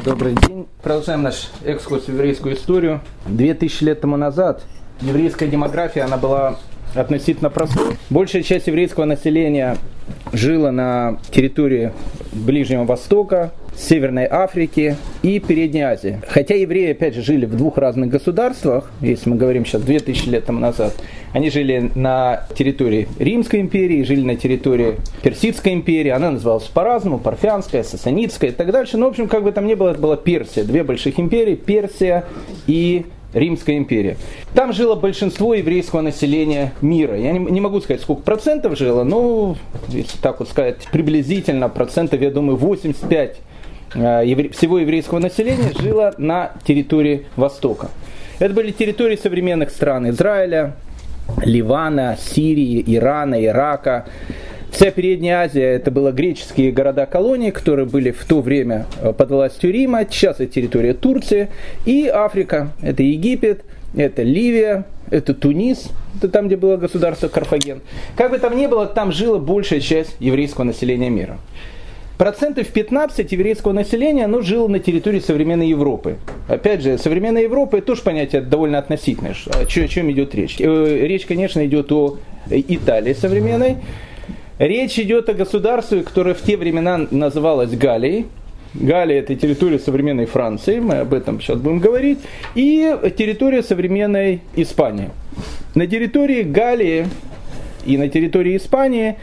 Добрый день. Продолжаем наш экскурс в еврейскую историю. Две тысячи лет тому назад еврейская демография, она была относительно простой. Большая часть еврейского населения жила на территории Ближнего Востока, Северной Африки и Передней Азии. Хотя евреи, опять же, жили в двух разных государствах, если мы говорим сейчас 2000 лет тому назад, они жили на территории Римской империи, жили на территории Персидской империи, она называлась по-разному, Парфянская, Сасанитская и так дальше. Но, в общем, как бы там ни было, это была Персия, две больших империи, Персия и Римская империя. Там жило большинство еврейского населения мира. Я не, не могу сказать, сколько процентов жило, но, если так вот сказать, приблизительно процентов, я думаю, 85 э, евре, всего еврейского населения жило на территории Востока. Это были территории современных стран Израиля, Ливана, Сирии, Ирана, Ирака. Вся Передняя Азия это были греческие города-колонии, которые были в то время э, под властью Рима. Сейчас это территория Турции. И Африка. Это Египет, это Ливия, это Тунис, это там, где было государство Карфаген. Как бы там ни было, там жила большая часть еврейского населения мира. Процентов 15 еврейского населения оно жило на территории современной Европы. Опять же, современная Европа это тоже понятие довольно относительное. О чем идет речь? Э, речь, конечно, идет о Италии современной. Речь идет о государстве, которое в те времена называлось Галией. Галия это территория современной Франции, мы об этом сейчас будем говорить, и территория современной Испании. На территории Галии и на территории Испании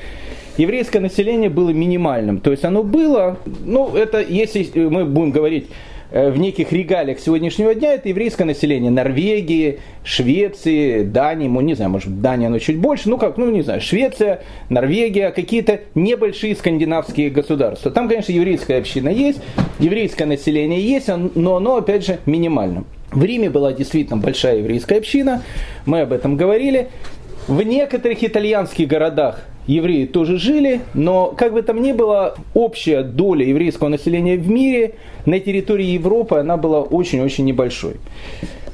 еврейское население было минимальным. То есть оно было, ну это если мы будем говорить Э, в неких регалиях сегодняшнего дня это еврейское население Норвегии, Швеции, Дании, ну не знаю, может Дания оно чуть больше, ну как, ну не знаю, Швеция, Норвегия, какие-то небольшие скандинавские государства. Там, конечно, еврейская община есть, еврейское население есть, но оно, опять же, минимально. В Риме была действительно большая еврейская община, мы об этом говорили. В некоторых итальянских городах евреи тоже жили, но как бы там ни было, общая доля еврейского населения в мире на территории Европы, она была очень-очень небольшой.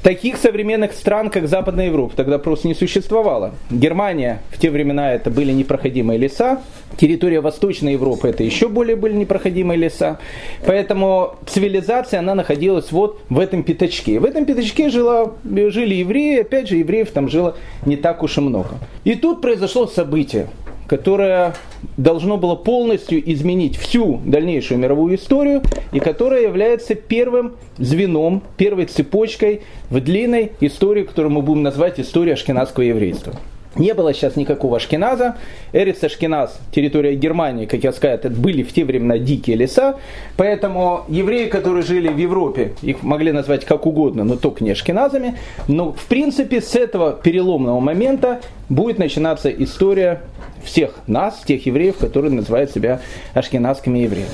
Таких современных стран, как Западная Европа, тогда просто не существовало. Германия в те времена это были непроходимые леса, территория Восточной Европы это еще более были непроходимые леса. Поэтому цивилизация, она находилась вот в этом пятачке. В этом пятачке жила, жили евреи, опять же, евреев там жило не так уж и много. И тут произошло событие которое должно было полностью изменить всю дальнейшую мировую историю и которое является первым звеном, первой цепочкой в длинной истории, которую мы будем назвать историей ашкенадского еврейства. Не было сейчас никакого Ашкеназа. Эриц Ашкеназ, территория Германии, как я сказал, это были в те времена дикие леса. Поэтому евреи, которые жили в Европе, их могли назвать как угодно, но только не Ашкеназами. Но в принципе с этого переломного момента будет начинаться история всех нас, тех евреев, которые называют себя ашкенадскими евреями.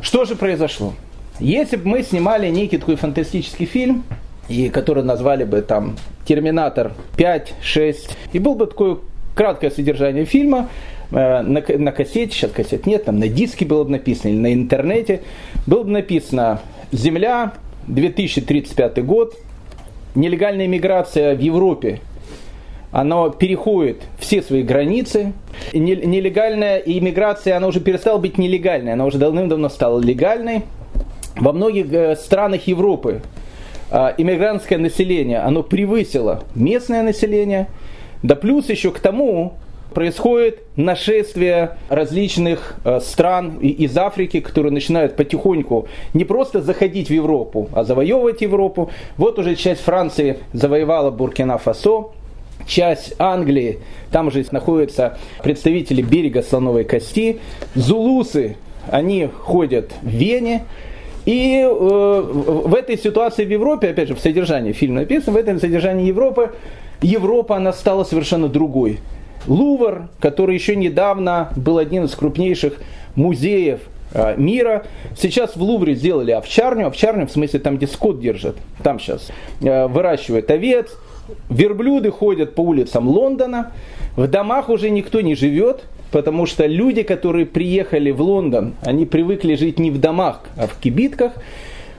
Что же произошло? Если бы мы снимали некий такой фантастический фильм, и который назвали бы там «Терминатор 5», «6», и был бы такое краткое содержание фильма, э, на, на кассете, сейчас кассет нет, там на диске было бы написано, или на интернете, было бы написано «Земля, 2035 год, нелегальная миграция в Европе оно переходит все свои границы. Нелегальная иммиграция, она уже перестала быть нелегальной, она уже давным-давно стала легальной. Во многих э, странах Европы иммигрантское население, оно превысило местное население, да плюс еще к тому происходит нашествие различных э, стран из Африки, которые начинают потихоньку не просто заходить в Европу, а завоевывать Европу. Вот уже часть Франции завоевала Буркина-Фасо, часть Англии, там же находятся представители берега слоновой кости, зулусы, они ходят в Вене, и э, в этой ситуации в Европе, опять же, в содержании фильма написано, в этом содержании Европы, Европа, она стала совершенно другой. Лувр, который еще недавно был один из крупнейших музеев э, мира. Сейчас в Лувре сделали овчарню, овчарню в смысле там, где скот держат, там сейчас э, выращивают овец, верблюды ходят по улицам Лондона, в домах уже никто не живет, потому что люди, которые приехали в Лондон, они привыкли жить не в домах, а в кибитках,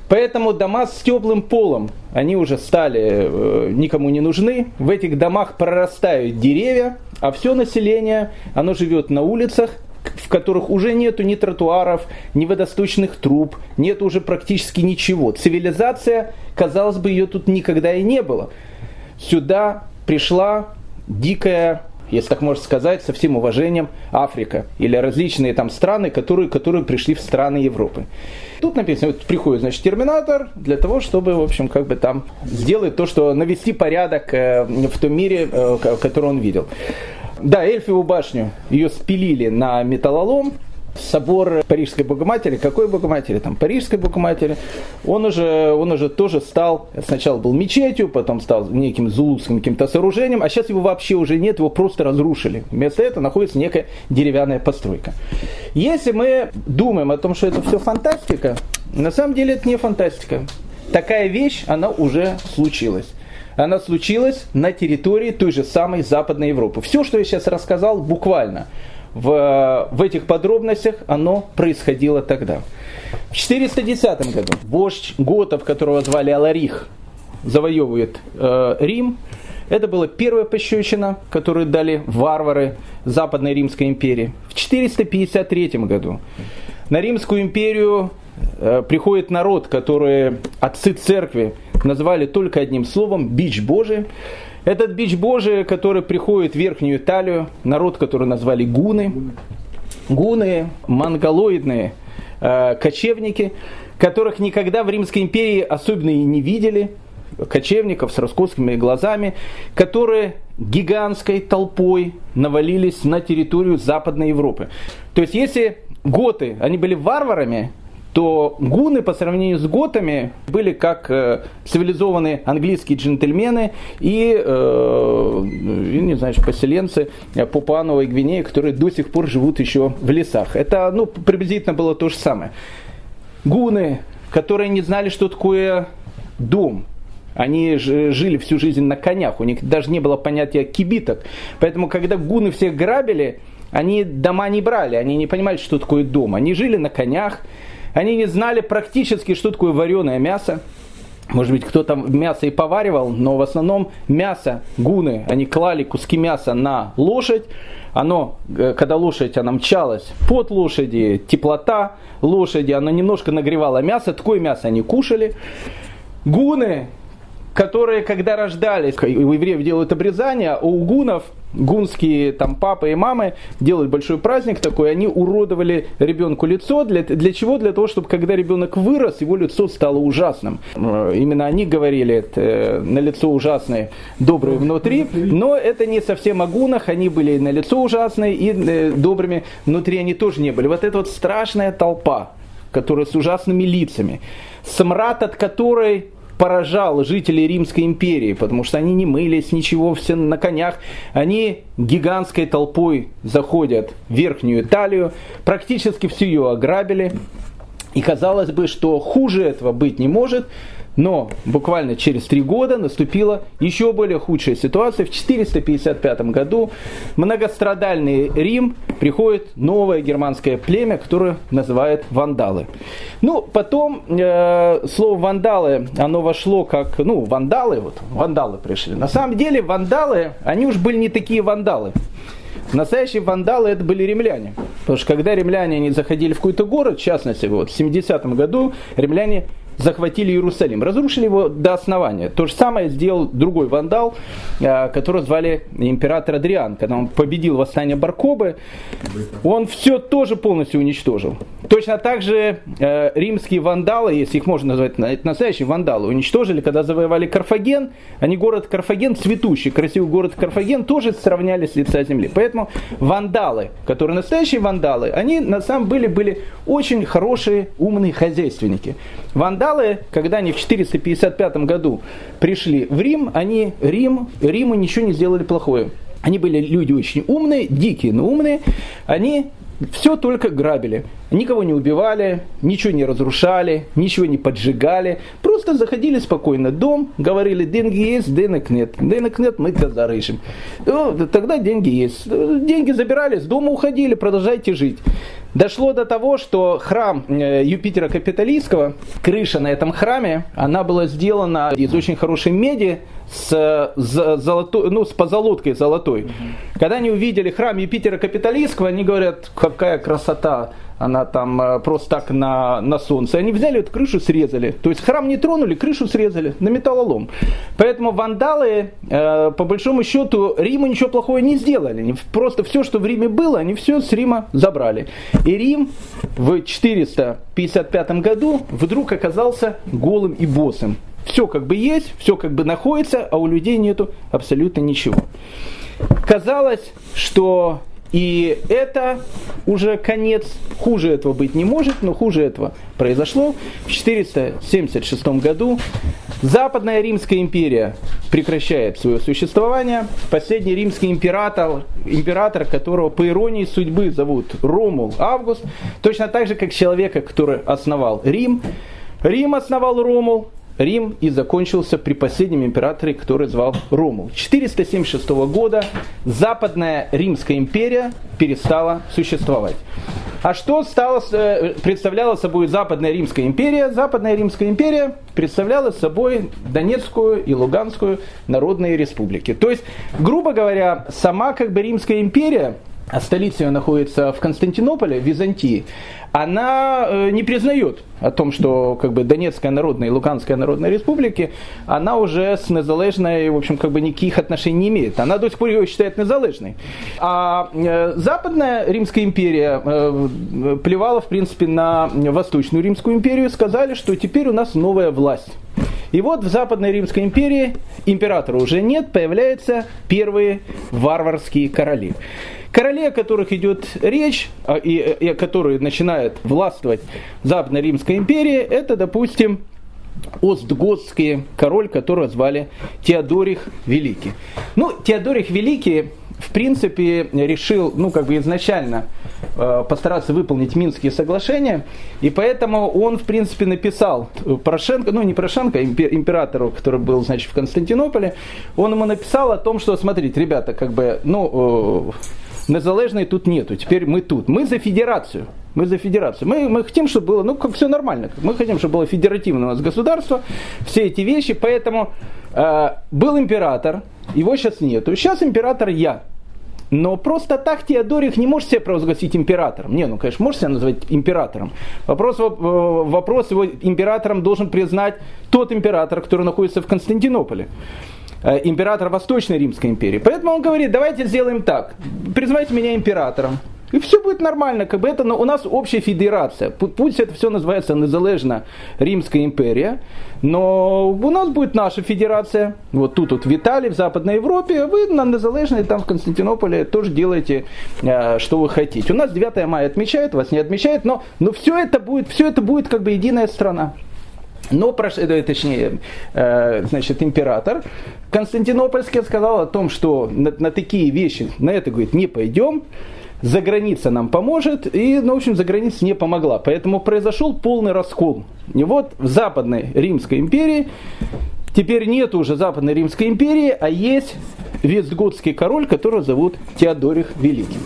Поэтому дома с теплым полом, они уже стали э, никому не нужны. В этих домах прорастают деревья, а все население, оно живет на улицах, в которых уже нету ни тротуаров, ни водосточных труб, нет уже практически ничего. Цивилизация, казалось бы, ее тут никогда и не было. Сюда пришла дикая если так можно сказать, со всем уважением, Африка или различные там страны, которые, которые пришли в страны Европы. Тут написано, вот приходит, значит, терминатор для того, чтобы, в общем, как бы там сделать то, что навести порядок э, в том мире, э, который он видел. Да, Эльфиву башню, ее спилили на металлолом, собор Парижской Богоматери. Какой Богоматери? Там Парижской Богоматери. Он уже, он уже тоже стал, сначала был мечетью, потом стал неким зулусским каким-то сооружением, а сейчас его вообще уже нет, его просто разрушили. Вместо этого находится некая деревянная постройка. Если мы думаем о том, что это все фантастика, на самом деле это не фантастика. Такая вещь, она уже случилась она случилась на территории той же самой Западной Европы. Все, что я сейчас рассказал, буквально в, в этих подробностях оно происходило тогда. В 410 году вождь готов, которого звали Аларих, завоевывает э, Рим. Это была первая пощечина, которую дали варвары Западной Римской империи. В 453 году на Римскую империю э, приходит народ, который отцы церкви назвали только одним словом – бич Божий. Этот бич Божий, который приходит в Верхнюю Италию, народ, который назвали гуны, гуны, монголоидные э, кочевники, которых никогда в Римской империи особенно и не видели, кочевников с роскосскими глазами, которые гигантской толпой навалились на территорию Западной Европы. То есть если готы, они были варварами, то гуны по сравнению с готами были как э, цивилизованные английские джентльмены и, э, не знаю, поселенцы Папуановой Гвинеи, которые до сих пор живут еще в лесах. Это ну, приблизительно было то же самое. Гуны, которые не знали, что такое дом, они жили всю жизнь на конях, у них даже не было понятия кибиток. Поэтому, когда гуны всех грабили, они дома не брали, они не понимали, что такое дом. Они жили на конях, они не знали практически, что такое вареное мясо. Может быть, кто-то мясо и поваривал, но в основном мясо, гуны, они клали куски мяса на лошадь. Оно, э, когда лошадь, она мчалась под лошади, теплота лошади, она немножко нагревала мясо, такое мясо они кушали. Гуны, которые, когда рождались, у евреев делают обрезание, а у гунов – гунские там папы и мамы делают большой праздник такой, они уродовали ребенку лицо. Для, для чего? Для того, чтобы когда ребенок вырос, его лицо стало ужасным. Именно они говорили, это, на лицо ужасное, доброе внутри, но это не совсем о гунах, они были на лицо ужасные и э, добрыми внутри они тоже не были. Вот эта вот страшная толпа, которая с ужасными лицами, смрад от которой поражал жителей Римской империи, потому что они не мылись, ничего, все на конях. Они гигантской толпой заходят в Верхнюю Италию, практически всю ее ограбили. И казалось бы, что хуже этого быть не может. Но буквально через три года наступила еще более худшая ситуация. В 455 году многострадальный Рим приходит новое германское племя, которое называют вандалы. Ну, потом э, слово вандалы, оно вошло как, ну, вандалы, вот, вандалы пришли. На самом деле вандалы, они уж были не такие вандалы. Настоящие вандалы это были римляне. Потому что когда римляне они заходили в какой-то город, в частности, вот, в 70-м году римляне захватили Иерусалим, разрушили его до основания. То же самое сделал другой вандал, э, которого звали император Адриан. Когда он победил восстание Баркобы, он все тоже полностью уничтожил. Точно так же э, римские вандалы, если их можно назвать, это настоящие вандалы, уничтожили, когда завоевали Карфаген. Они город Карфаген, цветущий, красивый город Карфаген, тоже сравняли с лица земли. Поэтому вандалы, которые настоящие вандалы, они на самом деле были очень хорошие, умные хозяйственники. Вандалы, когда они в 455 году пришли в Рим, они Рим, Риму ничего не сделали плохое. Они были люди очень умные, дикие, но умные. Они все только грабили. Никого не убивали, ничего не разрушали, ничего не поджигали. Просто заходили спокойно в дом, говорили, деньги есть, денег нет. Денег нет, мы тебя зарыжем. Ну, тогда деньги есть. Деньги забирали, с дома уходили, продолжайте жить. Дошло до того, что храм э, Юпитера Капитолийского, крыша на этом храме, она была сделана из очень хорошей меди, с, с, золотой, ну, с позолоткой золотой. Когда они увидели храм Юпитера Капитолийского, они говорят, какая красота, она там э, просто так на, на солнце. Они взяли эту крышу, срезали. То есть храм не тронули, крышу срезали на металлолом. Поэтому вандалы, э, по большому счету, Риму ничего плохого не сделали. Они просто все, что в Риме было, они все с Рима забрали. И Рим в 455 году вдруг оказался голым и босым. Все как бы есть, все как бы находится, а у людей нету абсолютно ничего. Казалось, что и это уже конец, хуже этого быть не может, но хуже этого произошло. В 476 году Западная Римская империя прекращает свое существование. Последний римский император, император, которого по иронии судьбы зовут Ромул Август, точно так же, как человека, который основал Рим. Рим основал Ромул, Рим и закончился при последнем императоре, который звал Ромул. 476 года Западная Римская империя перестала существовать. А что стало, э, представляла собой Западная Римская империя? Западная Римская империя представляла собой Донецкую и Луганскую народные республики. То есть, грубо говоря, сама как бы Римская империя а столица ее находится в Константинополе, Византии, она э, не признает о том, что как бы Донецкая народная и Луганская народная республики, она уже с незалежной, в общем, как бы никаких отношений не имеет. Она до сих пор ее считает незалежной. А э, Западная Римская империя э, плевала, в принципе, на Восточную Римскую империю, сказали, что теперь у нас новая власть. И вот в Западной Римской империи императора уже нет, появляются первые варварские короли. Короли, о которых идет речь, а, и, и которые начинают властвовать в Западной Римской империи, это, допустим, Остготский король, которого звали Теодорих Великий. Ну, Теодорих Великий, в принципе, решил, ну, как бы изначально э, постараться выполнить Минские соглашения, и поэтому он, в принципе, написал Порошенко, ну, не Порошенко, а императору, который был, значит, в Константинополе, он ему написал о том, что, смотрите, ребята, как бы, ну, э, незалежной тут нету. Теперь мы тут. Мы за федерацию. Мы за федерацию. Мы, мы хотим, чтобы было, ну, как все нормально. Мы хотим, чтобы было федеративное у нас государство. Все эти вещи. Поэтому э, был император, его сейчас нету. Сейчас император я. Но просто так Теодорих не может себя провозгласить императором. Не, ну, конечно, может себя назвать императором. Вопрос, э, вопрос его императором должен признать тот император, который находится в Константинополе. Э, император Восточной Римской империи. Поэтому он говорит, давайте сделаем так, признайте меня императором. И все будет нормально, как бы это но у нас общая федерация. Пусть это все называется незалежно Римская империя, но у нас будет наша федерация. Вот тут вот в в Западной Европе, а вы на незалежной там в Константинополе тоже делаете, э, что вы хотите. У нас 9 мая отмечают, вас не отмечают, но, но все это будет, все это будет как бы единая страна. Но, э, точнее, э, значит, император Константинопольский сказал о том, что на, на такие вещи, на это, говорит, не пойдем, за граница нам поможет, и, ну, в общем, за граница не помогла. Поэтому произошел полный раскол. И вот в Западной Римской империи теперь нет уже Западной Римской империи, а есть Вестготский король, которого зовут Теодорих Великий.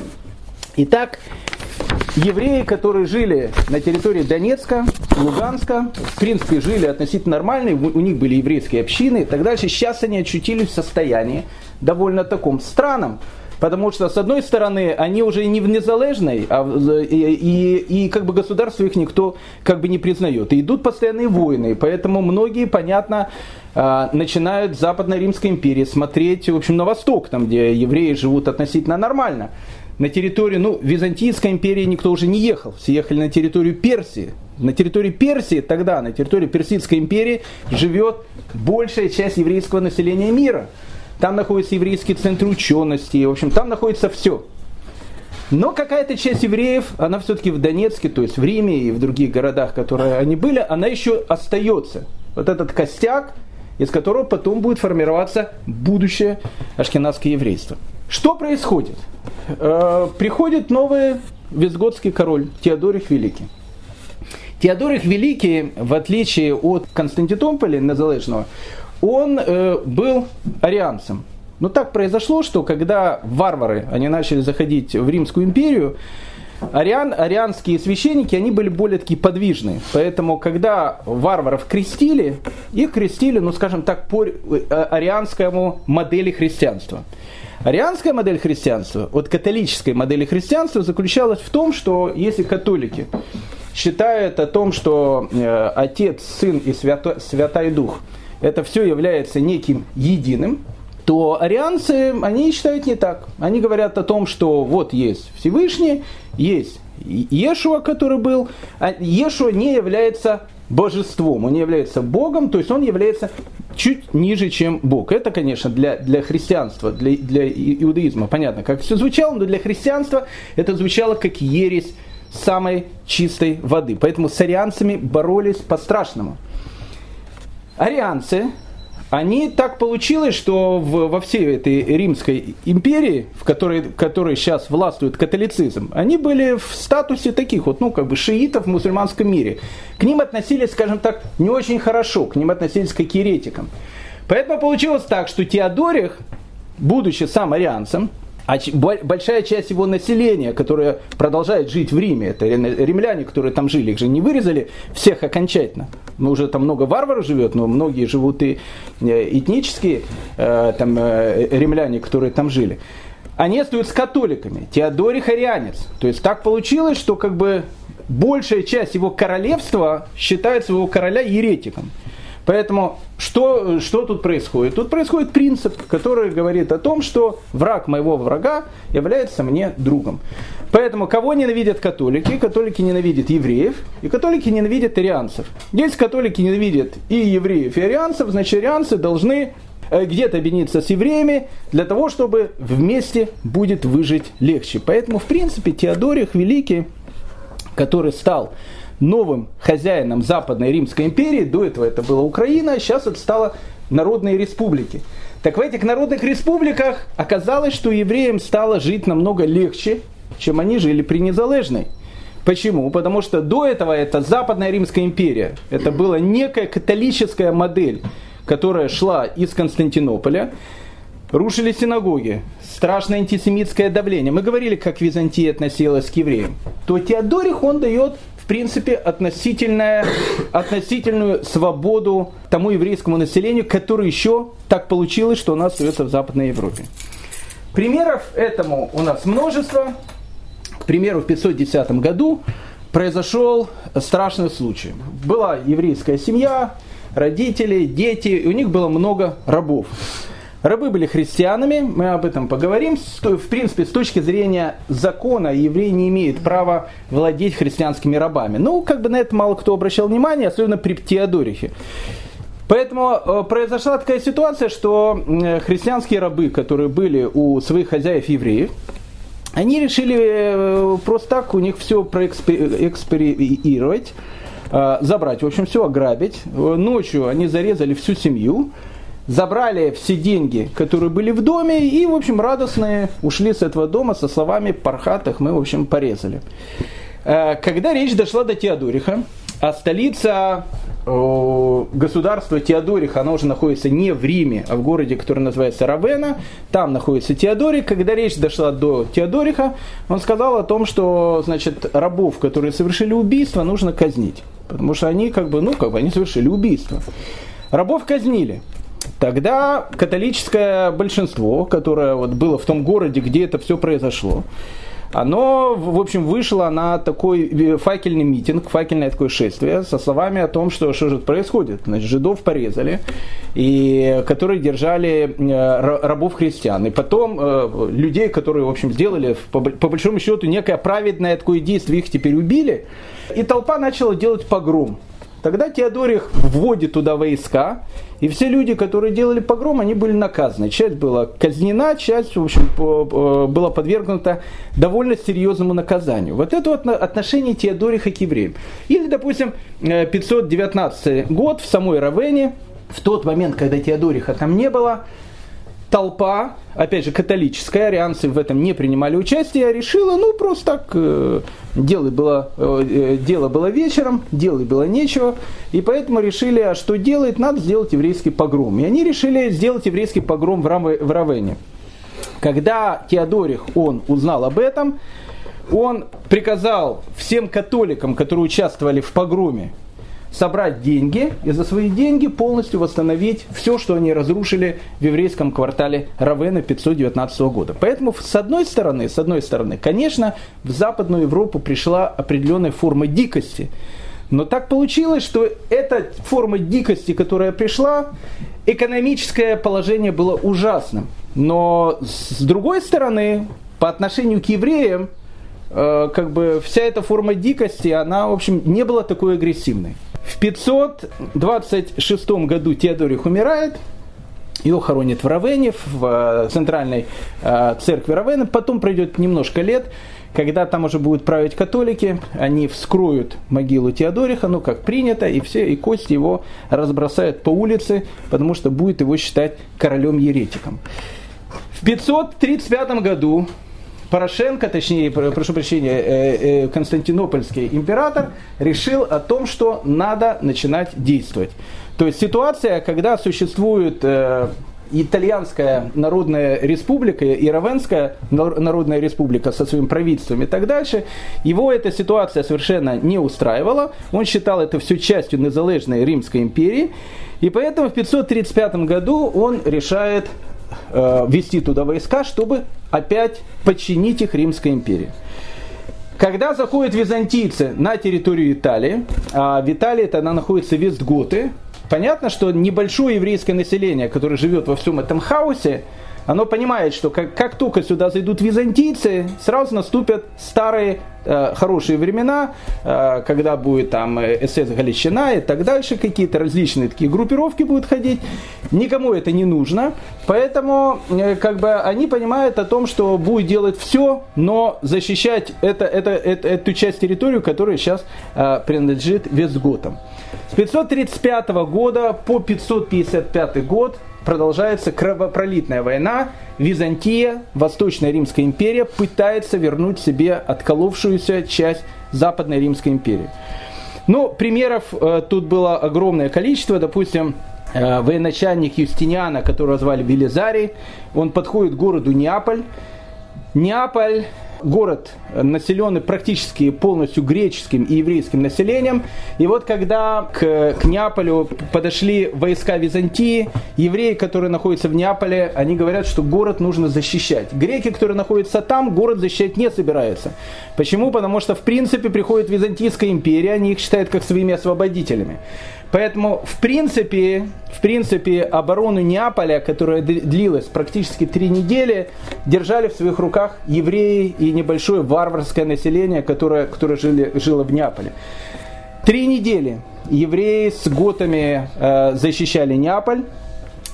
Итак, евреи, которые жили на территории Донецка, Луганска, в принципе, жили относительно нормально, у них были еврейские общины и так дальше. Сейчас они очутились в состоянии довольно таком странном, Потому что, с одной стороны, они уже не в незалежной, а и, и, и как бы государство их никто как бы не признает. И идут постоянные войны. Поэтому многие, понятно, а, начинают в Западной Римской империи смотреть, в общем, на восток, там, где евреи живут относительно нормально на территорию, ну, Византийской империи никто уже не ехал, все ехали на территорию Персии. На территории Персии тогда, на территории Персидской империи живет большая часть еврейского населения мира. Там находятся еврейские центры учености, в общем, там находится все. Но какая-то часть евреев, она все-таки в Донецке, то есть в Риме и в других городах, которые они были, она еще остается. Вот этот костяк, из которого потом будет формироваться будущее ашкенадское еврейство. Что происходит? Э, приходит новый визготский король Теодорих Великий. Теодорих Великий, в отличие от Константинополя Незалежного, он э, был арианцем. Но так произошло, что когда варвары, они начали заходить в Римскую империю, ариан, арианские священники, они были более такие подвижные. Поэтому, когда варваров крестили, их крестили, ну, скажем так, по э, арианскому модели христианства. Арианская модель христианства от католической модели христианства заключалась в том, что если католики считают о том, что э, Отец, Сын и Свято, Святой Дух это все является неким единым, то арианцы, они считают не так. Они говорят о том, что вот есть Всевышний, есть Иешуа, который был, а Иешуа не является божеством, он не является Богом, то есть он является чуть ниже, чем Бог. Это, конечно, для, для христианства, для, для иудаизма, понятно, как все звучало, но для христианства это звучало как ересь самой чистой воды. Поэтому с арианцами боролись по-страшному. Арианцы, они так получилось, что в, во всей этой Римской империи, в которой, в которой сейчас властвует католицизм, они были в статусе таких вот, ну, как бы шиитов в мусульманском мире. К ним относились, скажем так, не очень хорошо, к ним относились как к еретикам. Поэтому получилось так, что Теодорих, будучи сам арианцем, большая часть его населения, которое продолжает жить в Риме, это римляне, которые там жили, их же не вырезали всех окончательно. Ну, уже там много варваров живет, но многие живут и э, этнические э, там, э, римляне, которые там жили. Они остаются католиками. Теодорий Харианец. То есть так получилось, что как бы большая часть его королевства считает своего короля еретиком. Поэтому что, что тут происходит? Тут происходит принцип, который говорит о том, что враг моего врага является мне другом. Поэтому кого ненавидят католики? Католики ненавидят евреев, и католики ненавидят арианцев. Если католики ненавидят и евреев, и арианцев, значит арианцы должны э, где-то объединиться с евреями для того, чтобы вместе будет выжить легче. Поэтому, в принципе, Теодорих Великий, который стал новым хозяином Западной Римской империи, до этого это была Украина, а сейчас это стало народные республики. Так в этих народных республиках оказалось, что евреям стало жить намного легче, чем они жили при Незалежной. Почему? Потому что до этого это Западная Римская империя. Это была некая католическая модель, которая шла из Константинополя. Рушили синагоги, страшное антисемитское давление. Мы говорили, как Византия относилась к евреям. То Теодорих, он дает принципе, относительная, относительную свободу тому еврейскому населению, которое еще так получилось, что у нас остается в Западной Европе. Примеров этому у нас множество. К примеру, в 510 году произошел страшный случай. Была еврейская семья, родители, дети, и у них было много рабов. Рабы были христианами, мы об этом поговорим. В принципе, с точки зрения закона, евреи не имеют права владеть христианскими рабами. Ну, как бы на это мало кто обращал внимание, особенно при Теодорихе. Поэтому э, произошла такая ситуация, что христианские рабы, которые были у своих хозяев евреев, они решили э, просто так у них все проэксперировать, э, забрать, в общем, все ограбить. Ночью они зарезали всю семью, забрали все деньги, которые были в доме, и, в общем, радостные ушли с этого дома со словами «пархатых мы, в общем, порезали». Э, когда речь дошла до Теодориха, а столица государства Теодориха, она уже находится не в Риме, а в городе, который называется Равена. Там находится Теодорик. Когда речь дошла до Теодориха, он сказал о том, что значит, рабов, которые совершили убийство, нужно казнить. Потому что они как бы, ну, как бы они совершили убийство. Рабов казнили. Тогда католическое большинство, которое вот было в том городе, где это все произошло, оно, в общем, вышло на такой э, факельный митинг, факельное такое шествие со словами о том, что что же происходит. Значит, жидов порезали, и, которые держали э, рабов христиан. И потом э, людей, которые, в общем, сделали, по, большому счету, некое праведное такое действие, их теперь убили. И толпа начала делать погром. Тогда Теодорих вводит туда войска, и все люди, которые делали погром, они были наказаны. Часть была казнена, часть, в общем, была подвергнута довольно серьезному наказанию. Вот это вот отношение Теодориха к евреям. Или, допустим, 519 э, год в самой Равене, в тот момент, когда Теодориха там не было, толпа, опять же, католическая, арианцы в этом не принимали участие, решила, ну, просто так, э, дело, было, э, дело было вечером, делать было нечего, и поэтому решили, а что делать, надо сделать еврейский погром. И они решили сделать еврейский погром в, Рам, в Равене. Когда Теодорих, он узнал об этом, он приказал всем католикам, которые участвовали в погроме, собрать деньги и за свои деньги полностью восстановить все, что они разрушили в еврейском квартале Равена 519 года. Поэтому с одной стороны, с одной стороны, конечно, в Западную Европу пришла определенная форма дикости. Но так получилось, что эта форма дикости, которая пришла, экономическое положение было ужасным. Но с другой стороны, по отношению к евреям, э, как бы вся эта форма дикости, она, в общем, не была такой агрессивной. В 526 году Теодорих умирает, его хоронят в Равене, в э, центральной э, церкви Равена. Потом пройдет немножко лет, когда там уже будут править католики, они вскроют могилу Теодориха, ну как принято, и все, и кости его разбросают по улице, потому что будет его считать королем-еретиком. В 535 году Порошенко, точнее, прошу прощения, э, э, Константинопольский император решил о том, что надо начинать действовать. То есть ситуация, когда существует э, Итальянская Народная Республика и Равенская Народная Республика со своим правительством и так дальше, его эта ситуация совершенно не устраивала. Он считал это все частью незалежной Римской империи. И поэтому в 535 году он решает э, вести туда войска, чтобы опять подчинить их Римской империи. Когда заходят византийцы на территорию Италии, а в Италии это она находится Вестготы, понятно, что небольшое еврейское население, которое живет во всем этом хаосе, оно понимает, что как, как только сюда зайдут византийцы, сразу наступят старые э, хорошие времена, э, когда будет там э, СС Галичина и так дальше, какие-то различные такие группировки будут ходить. Никому это не нужно, поэтому как бы они понимают о том, что будет делать все, но защищать это, это, это, эту часть территории, которая сейчас принадлежит Вестготам. С 535 года по 555 год продолжается кровопролитная война. Византия, Восточная Римская империя, пытается вернуть себе отколовшуюся часть Западной Римской империи. Ну, примеров э, тут было огромное количество. Допустим, э, военачальник Юстиниана, которого звали Велизарий, он подходит к городу Неаполь. Неаполь город населенный практически полностью греческим и еврейским населением. И вот когда к, к Неаполю подошли войска Византии, евреи, которые находятся в Неаполе, они говорят, что город нужно защищать. Греки, которые находятся там, город защищать не собираются. Почему? Потому что в принципе приходит Византийская империя, они их считают как своими освободителями. Поэтому, в принципе, в принципе, оборону Неаполя, которая длилась практически три недели, держали в своих руках евреи и небольшое варварское население, которое, которое жили, жило в Неаполе. Три недели евреи с готами э, защищали Неаполь.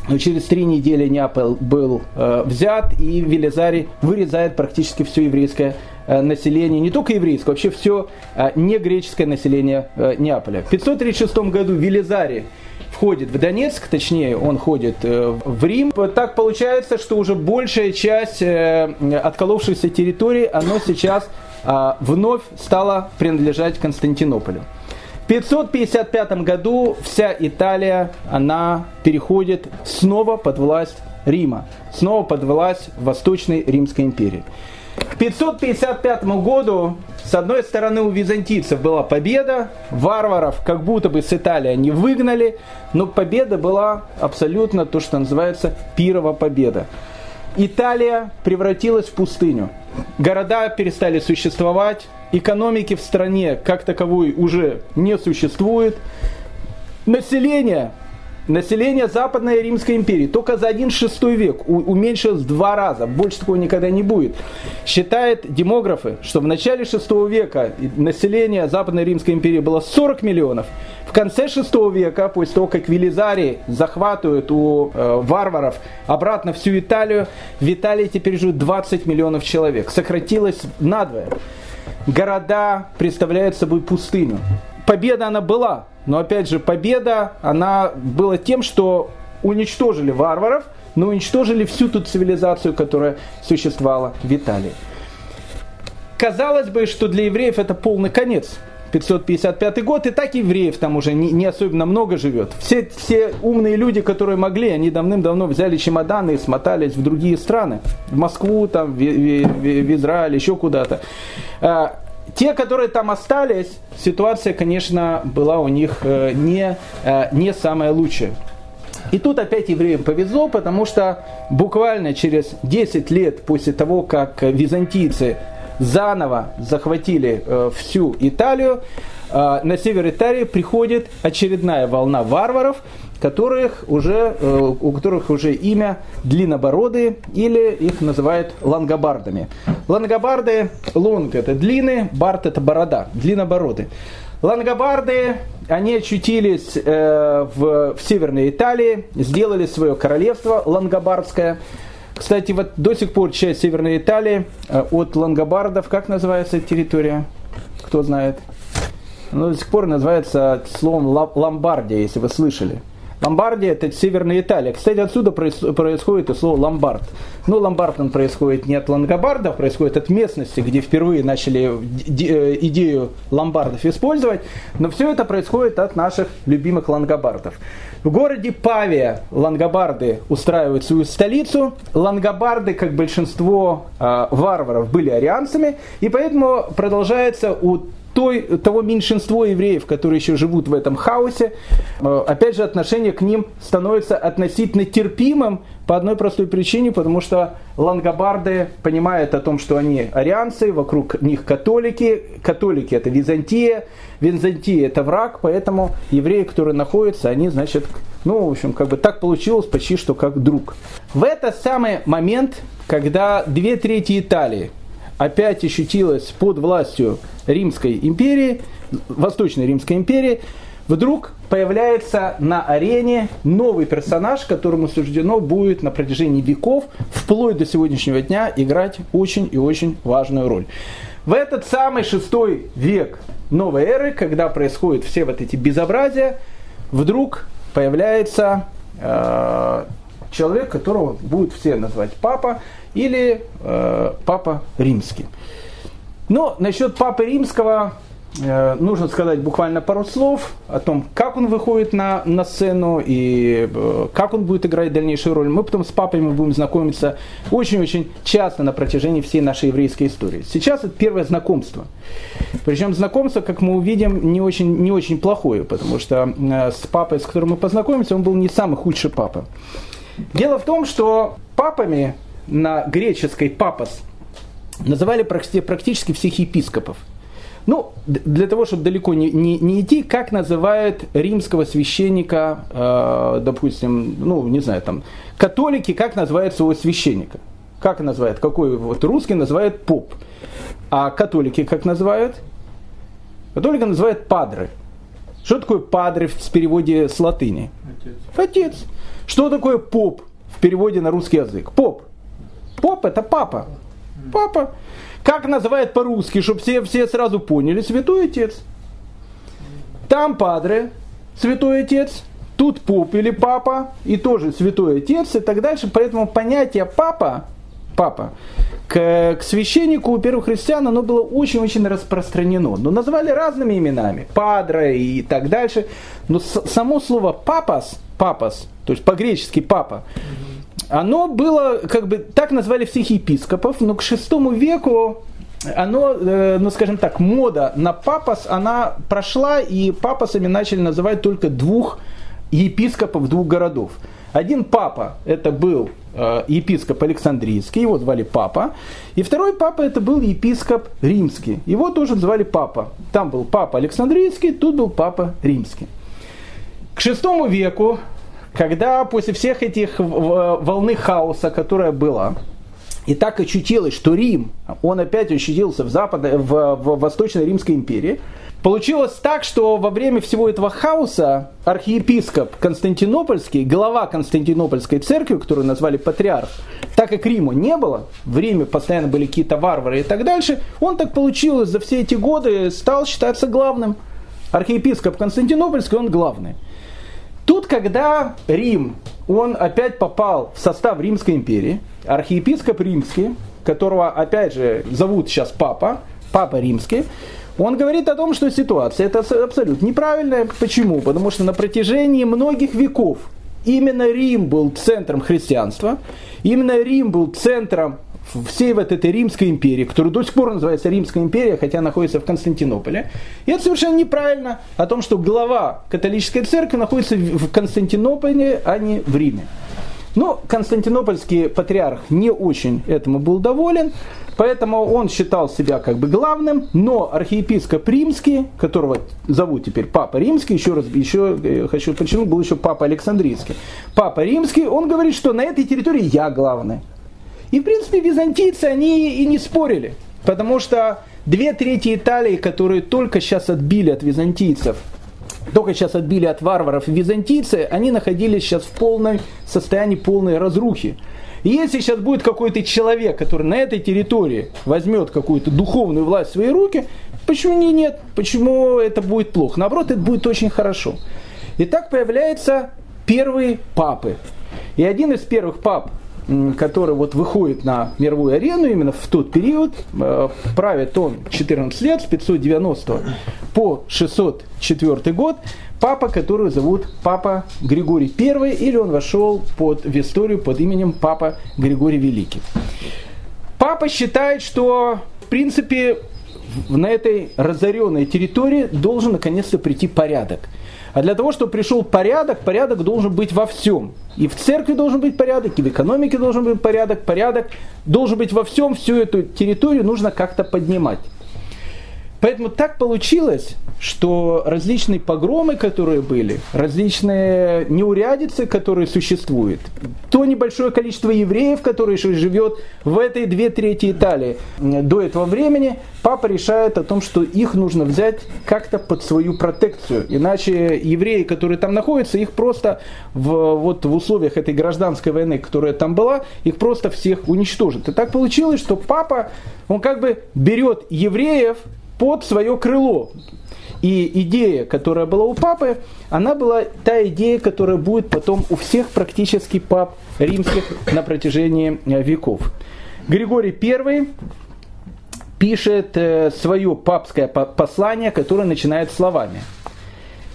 Но через три недели Неаполь был э, взят, и Велизарий вырезает практически все еврейское население, не только еврейское, вообще все э, не греческое население э, Неаполя. В 536 году Велизарий входит в Донецк, точнее он ходит в Рим. Так получается, что уже большая часть отколовшейся территории, оно сейчас вновь стало принадлежать Константинополю. В 555 году вся Италия, она переходит снова под власть Рима, снова под власть Восточной Римской империи. К 555 году, с одной стороны, у византийцев была победа, варваров как будто бы с Италии они выгнали, но победа была абсолютно то, что называется пирова победа. Италия превратилась в пустыню. Города перестали существовать, экономики в стране как таковой уже не существует. Население Население Западной Римской империи только за один шестой век уменьшилось в два раза. Больше такого никогда не будет. Считают демографы, что в начале шестого века население Западной Римской империи было 40 миллионов. В конце шестого века, после того, как Велизарий захватывают у э, варваров обратно всю Италию, в Италии теперь живут 20 миллионов человек. Сократилось надвое. Города представляют собой пустыню. Победа она была, но опять же, победа, она была тем, что уничтожили варваров, но уничтожили всю ту цивилизацию, которая существовала в Италии. Казалось бы, что для евреев это полный конец. 555 год, и так евреев там уже не, не особенно много живет. Все, все умные люди, которые могли, они давным-давно взяли чемоданы и смотались в другие страны. В Москву, там, в, в, в, Израиль, еще куда-то. Те, которые там остались, ситуация, конечно, была у них э, не, э, не самая лучшая. И тут опять евреям повезло, потому что буквально через 10 лет после того, как византийцы заново захватили э, всю Италию, на север Италии приходит очередная волна варваров, которых уже, э, у которых уже имя длиннобородые или их называют лангобардами. Лангобарды, лонг это длинный, бард это борода, длиннобороды. Лангобарды, они очутились э, в, в Северной Италии, сделали свое королевство лангобардское. Кстати, вот до сих пор часть Северной Италии э, от лангобардов, как называется территория? Кто знает? Ну, до сих пор называется словом Ломбардия, если вы слышали. Ломбардия это Северная Италия. Кстати, отсюда происходит и слово ломбард. Но ломбард он происходит не от лангобардов, происходит от местности, где впервые начали э, идею ломбардов использовать. Но все это происходит от наших любимых лангобардов. В городе Павия лангобарды устраивают свою столицу. Лангобарды, как большинство э, варваров, были арианцами, и поэтому продолжается у той, того меньшинства евреев, которые еще живут в этом хаосе, э, опять же, отношение к ним становится относительно терпимым по одной простой причине, потому что лангобарды понимают о том, что они арианцы, вокруг них католики, католики это Византия, Византия это враг, поэтому евреи, которые находятся, они, значит, ну, в общем, как бы так получилось почти что как друг. В этот самый момент, когда две трети Италии опять ощутилась под властью Римской империи, Восточной Римской империи, вдруг появляется на арене новый персонаж, которому суждено будет на протяжении веков, вплоть до сегодняшнего дня, играть очень и очень важную роль. В этот самый шестой век новой эры, когда происходят все вот эти безобразия, вдруг появляется э, человек, которого будут все назвать папа или э, папа римский. Но насчет Папы Римского э, нужно сказать буквально пару слов о том, как он выходит на, на сцену и э, как он будет играть дальнейшую роль. Мы потом с папами будем знакомиться очень-очень часто на протяжении всей нашей еврейской истории. Сейчас это первое знакомство. Причем знакомство, как мы увидим, не очень, не очень плохое, потому что э, с папой, с которым мы познакомимся, он был не самый худший папа. Дело в том, что папами на греческой папас – называли практически всех епископов. Ну, для того, чтобы далеко не, не, не идти, как называют римского священника, э, допустим, ну, не знаю, там, католики, как называют своего священника? Как называют? Какой вот русский называет поп. А католики как называют? Католики называют падры. Что такое падры в переводе с латыни? Отец. Отец. Что такое поп в переводе на русский язык? Поп. Поп это папа. Папа. Как называют по-русски, чтобы все, все сразу поняли? Святой Отец. Там Падре, Святой Отец, тут Поп или Папа, и тоже Святой Отец, и так дальше. Поэтому понятие Папа, Папа, к, к священнику у первых христиан оно было очень-очень распространено. Но назвали разными именами, Падре и так дальше. Но само слово папас, папас, то есть по-гречески папа, оно было, как бы, так назвали всех епископов, но к шестому веку оно, э, ну скажем так, мода на папас, она прошла, и папасами начали называть только двух епископов двух городов. Один папа, это был э, епископ Александрийский, его звали папа. И второй папа, это был епископ римский, его тоже звали папа. Там был папа Александрийский, тут был папа римский. К шестому веку когда после всех этих волны хаоса, которая была, и так очутилось, что Рим, он опять очутился в, запад, в, в Восточной Римской империи, Получилось так, что во время всего этого хаоса архиепископ Константинопольский, глава Константинопольской церкви, которую назвали патриарх, так как Риму не было, в Риме постоянно были какие-то варвары и так дальше, он так получилось за все эти годы стал считаться главным. Архиепископ Константинопольский, он главный. Тут, когда Рим, он опять попал в состав Римской империи, архиепископ римский, которого, опять же, зовут сейчас папа, папа римский, Он говорит о том, что ситуация это абсолютно неправильная. Почему? Потому что на протяжении многих веков именно Рим был центром христианства, именно Рим был центром всей вот этой Римской империи, которая до сих пор называется Римская империя, хотя находится в Константинополе. И это совершенно неправильно о том, что глава католической церкви находится в Константинополе, а не в Риме. Но константинопольский патриарх не очень этому был доволен, поэтому он считал себя как бы главным, но архиепископ римский, которого зовут теперь Папа Римский, еще раз еще э, хочу подчеркнуть, был еще Папа Александрийский. Папа Римский, он говорит, что на этой территории я главный. И, в принципе, византийцы, они и не спорили. Потому что две трети Италии, которые только сейчас отбили от византийцев, только сейчас отбили от варваров византийцы, они находились сейчас в полном состоянии полной разрухи. И если сейчас будет какой-то человек, который на этой территории возьмет какую-то духовную власть в свои руки, почему не нет? Почему это будет плохо? Наоборот, это будет очень хорошо. И так появляются первые папы. И один из первых пап, который вот выходит на мировую арену именно в тот период. Э, правит он 14 лет, с 590 по 604 год. Папа, которого зовут Папа Григорий I, или он вошел под, в историю под именем Папа Григорий Великий. Папа считает, что в принципе на этой разоренной территории должен наконец-то прийти порядок. А для того, чтобы пришел порядок, порядок должен быть во всем. И в церкви должен быть порядок, и в экономике должен быть порядок. Порядок должен быть во всем. Всю эту территорию нужно как-то поднимать. Поэтому так получилось, что различные погромы, которые были, различные неурядицы, которые существуют, то небольшое количество евреев, которые живет в этой две трети Италии до этого времени, папа решает о том, что их нужно взять как-то под свою протекцию. Иначе евреи, которые там находятся, их просто в, вот в условиях этой гражданской войны, которая там была, их просто всех уничтожат. И так получилось, что папа, он как бы берет евреев, под свое крыло. И идея, которая была у папы, она была та идея, которая будет потом у всех практически пап римских на протяжении э, веков. Григорий I пишет э, свое папское послание, которое начинает словами.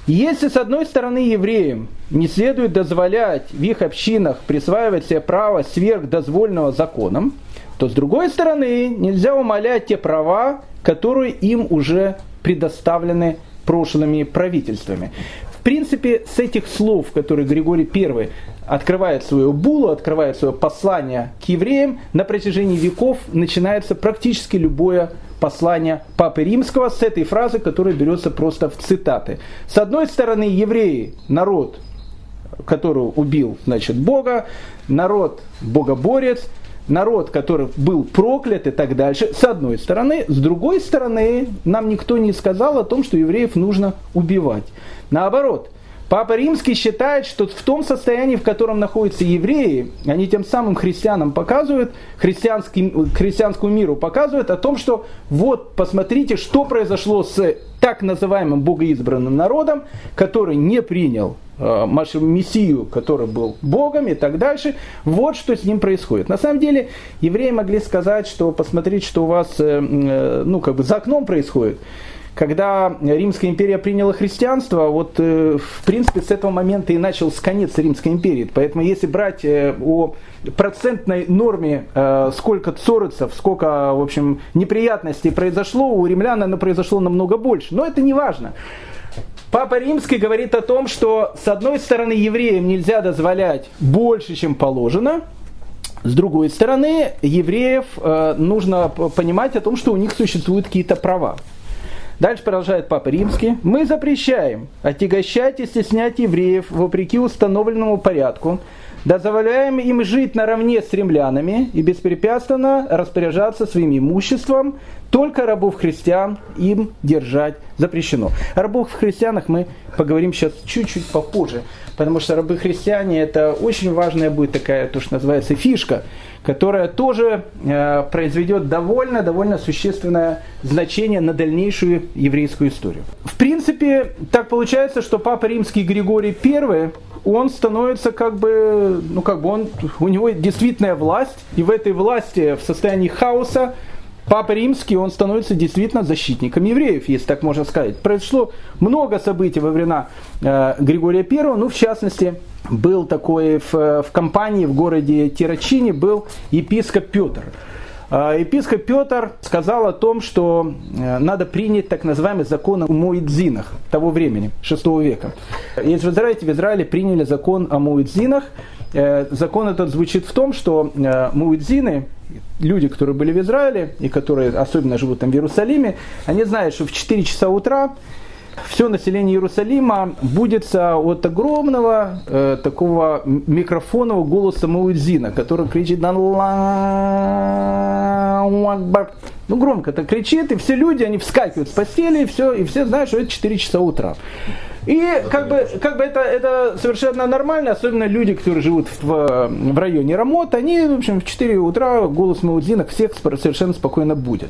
Если с одной стороны евреям не следует дозволять в их общинах присваивать себе право сверх дозвольного законом, то с другой стороны нельзя умалять те права, которые им уже предоставлены прошлыми правительствами. В принципе, с этих слов, которые Григорий I открывает свою булу, открывает свое послание к евреям, на протяжении веков начинается практически любое послание Папы Римского с этой фразы, которая берется просто в цитаты. С одной стороны, евреи, народ, который убил значит, Бога, народ богоборец, народ, который был проклят и так дальше, с одной стороны. С другой стороны, нам никто не сказал о том, что евреев нужно убивать. Наоборот, Папа Римский считает, что в том состоянии, в котором находятся евреи, они тем самым христианам показывают, христианскому миру показывают о том, что вот посмотрите, что произошло с так называемым богоизбранным народом, который не принял э, Мессию, который был Богом и так дальше. Вот что с ним происходит. На самом деле, евреи могли сказать, что посмотрите, что у вас э, э, ну, как бы за окном происходит когда Римская империя приняла христианство, вот в принципе с этого момента и начался конец Римской империи. Поэтому если брать о процентной норме, сколько цорицев, сколько, в общем, неприятностей произошло, у римлян оно произошло намного больше. Но это не важно. Папа Римский говорит о том, что с одной стороны евреям нельзя дозволять больше, чем положено, с другой стороны, евреев э, нужно понимать о том, что у них существуют какие-то права. Дальше продолжает Папа Римский. Мы запрещаем отягощать и стеснять евреев вопреки установленному порядку, дозволяем им жить наравне с римлянами и беспрепятственно распоряжаться своим имуществом, только рабов христиан им держать запрещено. О рабов христианах мы поговорим сейчас чуть-чуть попозже, потому что рабы христиане это очень важная будет такая, то, что называется, фишка, которая тоже э, произведет довольно-довольно существенное значение на дальнейшую еврейскую историю. В принципе, так получается, что Папа Римский Григорий I, он становится как бы, ну как бы он, у него действительная власть, и в этой власти в состоянии хаоса Папа Римский, он становится действительно защитником евреев, если так можно сказать. Произошло много событий во времена э, Григория I, ну, в частности, был такой в, в компании в городе Тирачине, был епископ Петр. А, епископ Петр сказал о том, что э, надо принять так называемый закон о Муэдзинах того времени, 6 века. Если вы знаете, в Израиле приняли закон о Муэдзинах. Э, закон этот звучит в том, что э, Муэдзины, люди, которые были в Израиле и которые особенно живут там в Иерусалиме, они знают, что в 4 часа утра все население Иерусалима будется от огромного э, такого микрофонного голоса Муэдзина, который кричит ну громко это кричит, и все люди, они вскакивают с постели, и все, и все знают, что это 4 часа утра. И как бы, как бы это, это совершенно нормально, особенно люди, которые живут в, в районе Рамот, они, в общем, в 4 утра голос Маудзина всех совершенно спокойно будет.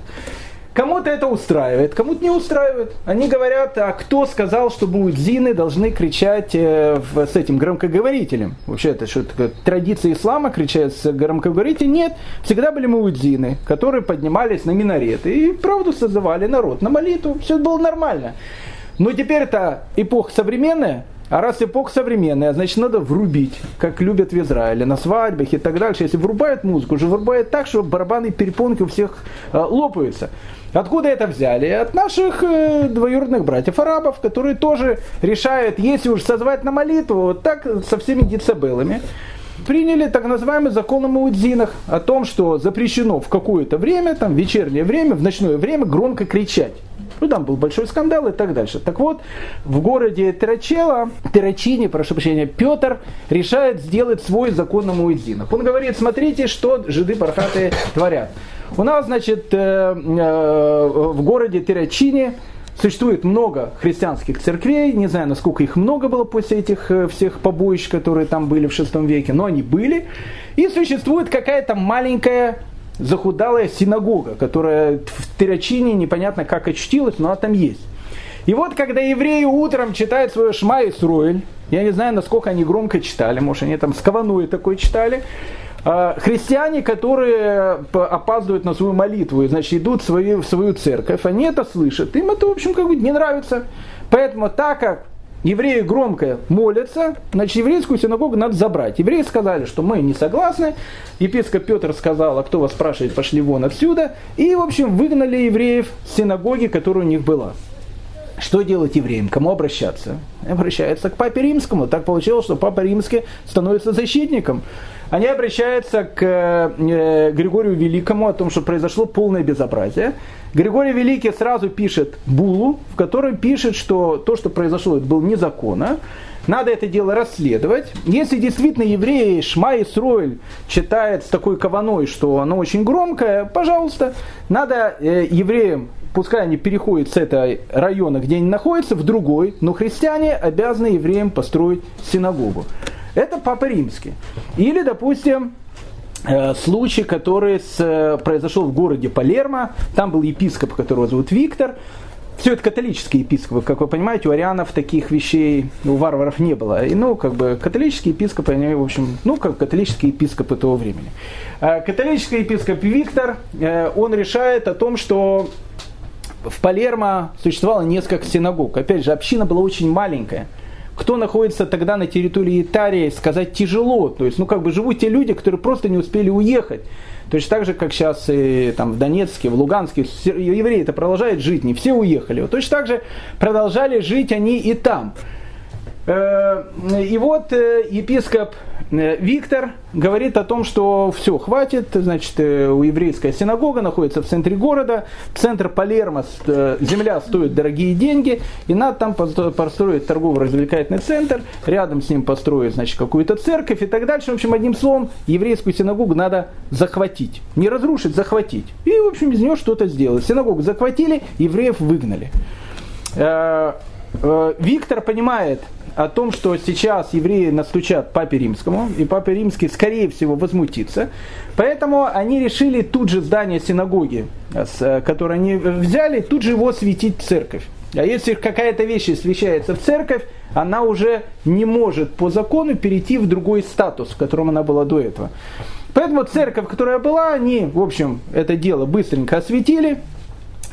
Кому-то это устраивает, кому-то не устраивает. Они говорят, а кто сказал, что муэдзины должны кричать э, в, с этим громкоговорителем? Вообще, это что такое? Традиция ислама кричать с громкоговорителем? Нет. Всегда были муэдзины, которые поднимались на минареты и правду созывали народ на молитву. Все было нормально. Но теперь это эпоха современная, а раз эпоха современная, значит надо врубить, как любят в Израиле, на свадьбах и так дальше. Если врубают музыку, уже врубают так, что барабаны и перепонки у всех э, лопаются. Откуда это взяли? От наших э, двоюродных братьев-арабов, которые тоже решают, если уж созвать на молитву, вот так со всеми децибелами, приняли так называемый закон о маудзинах, о том, что запрещено в какое-то время, там вечернее время, в ночное время громко кричать. Ну, там был большой скандал и так дальше. Так вот, в городе Терачела, Терачине, прошу прощения, Петр решает сделать свой закон о Муэдзинах. Он говорит, смотрите, что жиды бархатые творят. У нас, значит, э, э, в городе Терачине существует много христианских церквей, не знаю, насколько их много было после этих э, всех побоищ, которые там были в VI веке, но они были. И существует какая-то маленькая захудалая синагога, которая в Терачине непонятно как очтилась, но она там есть. И вот, когда евреи утром читают свое Шма и Сруэль, я не знаю, насколько они громко читали, может, они там с каваной такой читали, а, христиане, которые опаздывают на свою молитву, значит, идут в свою, в свою церковь, они это слышат, им это, в общем, как бы не нравится. Поэтому так как евреи громко молятся, значит, еврейскую синагогу надо забрать. Евреи сказали, что мы не согласны. Епископ Петр сказал, а кто вас спрашивает, пошли вон отсюда. И, в общем, выгнали евреев с синагоги, которая у них была. Что делать евреям? Кому обращаться? Обращаются к папе римскому. Так получилось, что папа римский становится защитником. Они обращаются к э, Григорию Великому о том, что произошло полное безобразие. Григорий Великий сразу пишет булу, в которой пишет, что то, что произошло, это было незаконно. Надо это дело расследовать. Если действительно евреи Шма и Сройль читают с такой кованой, что оно очень громкое, пожалуйста, надо э, евреям пускай они переходят с этого района, где они находятся, в другой, но христиане обязаны евреям построить синагогу. Это Папа Римский. Или, допустим, э, случай, который с, э, произошел в городе Палермо. Там был епископ, которого зовут Виктор. Все это католические епископы, как вы понимаете, у арианов таких вещей, у варваров не было. И, ну, как бы, католические епископы, они, в общем, ну, как католические епископы того времени. Э, католический епископ Виктор, он решает о том, что в Палермо существовало несколько синагог. Опять же, община была очень маленькая кто находится тогда на территории Итарии, сказать тяжело. То есть, ну, как бы живут те люди, которые просто не успели уехать. Точно так же, как сейчас и там, в Донецке, в Луганске, евреи это продолжают жить, не все уехали. Вот точно так же продолжали жить они и там. Э, и вот э, епископ Э, Виктор говорит о том, что все, хватит, значит, у еврейская синагога находится в центре города, центр Палермо, земля стоит дорогие деньги, и надо там построить торгово-развлекательный центр, рядом с ним построить, значит, какую-то церковь и так дальше. В общем, одним словом, еврейскую синагогу надо захватить. Не разрушить, захватить. И, в общем, из нее что-то сделать. Синагогу захватили, евреев выгнали. Виктор понимает, о том, что сейчас евреи настучат Папе Римскому, и Папа Римский, скорее всего, возмутится. Поэтому они решили тут же здание синагоги, э, которое они взяли, тут же его осветить церковь. А если какая-то вещь освещается в церковь, она уже не может по закону перейти в другой статус, в котором она была до этого. Поэтому церковь, которая была, они, в общем, это дело быстренько осветили.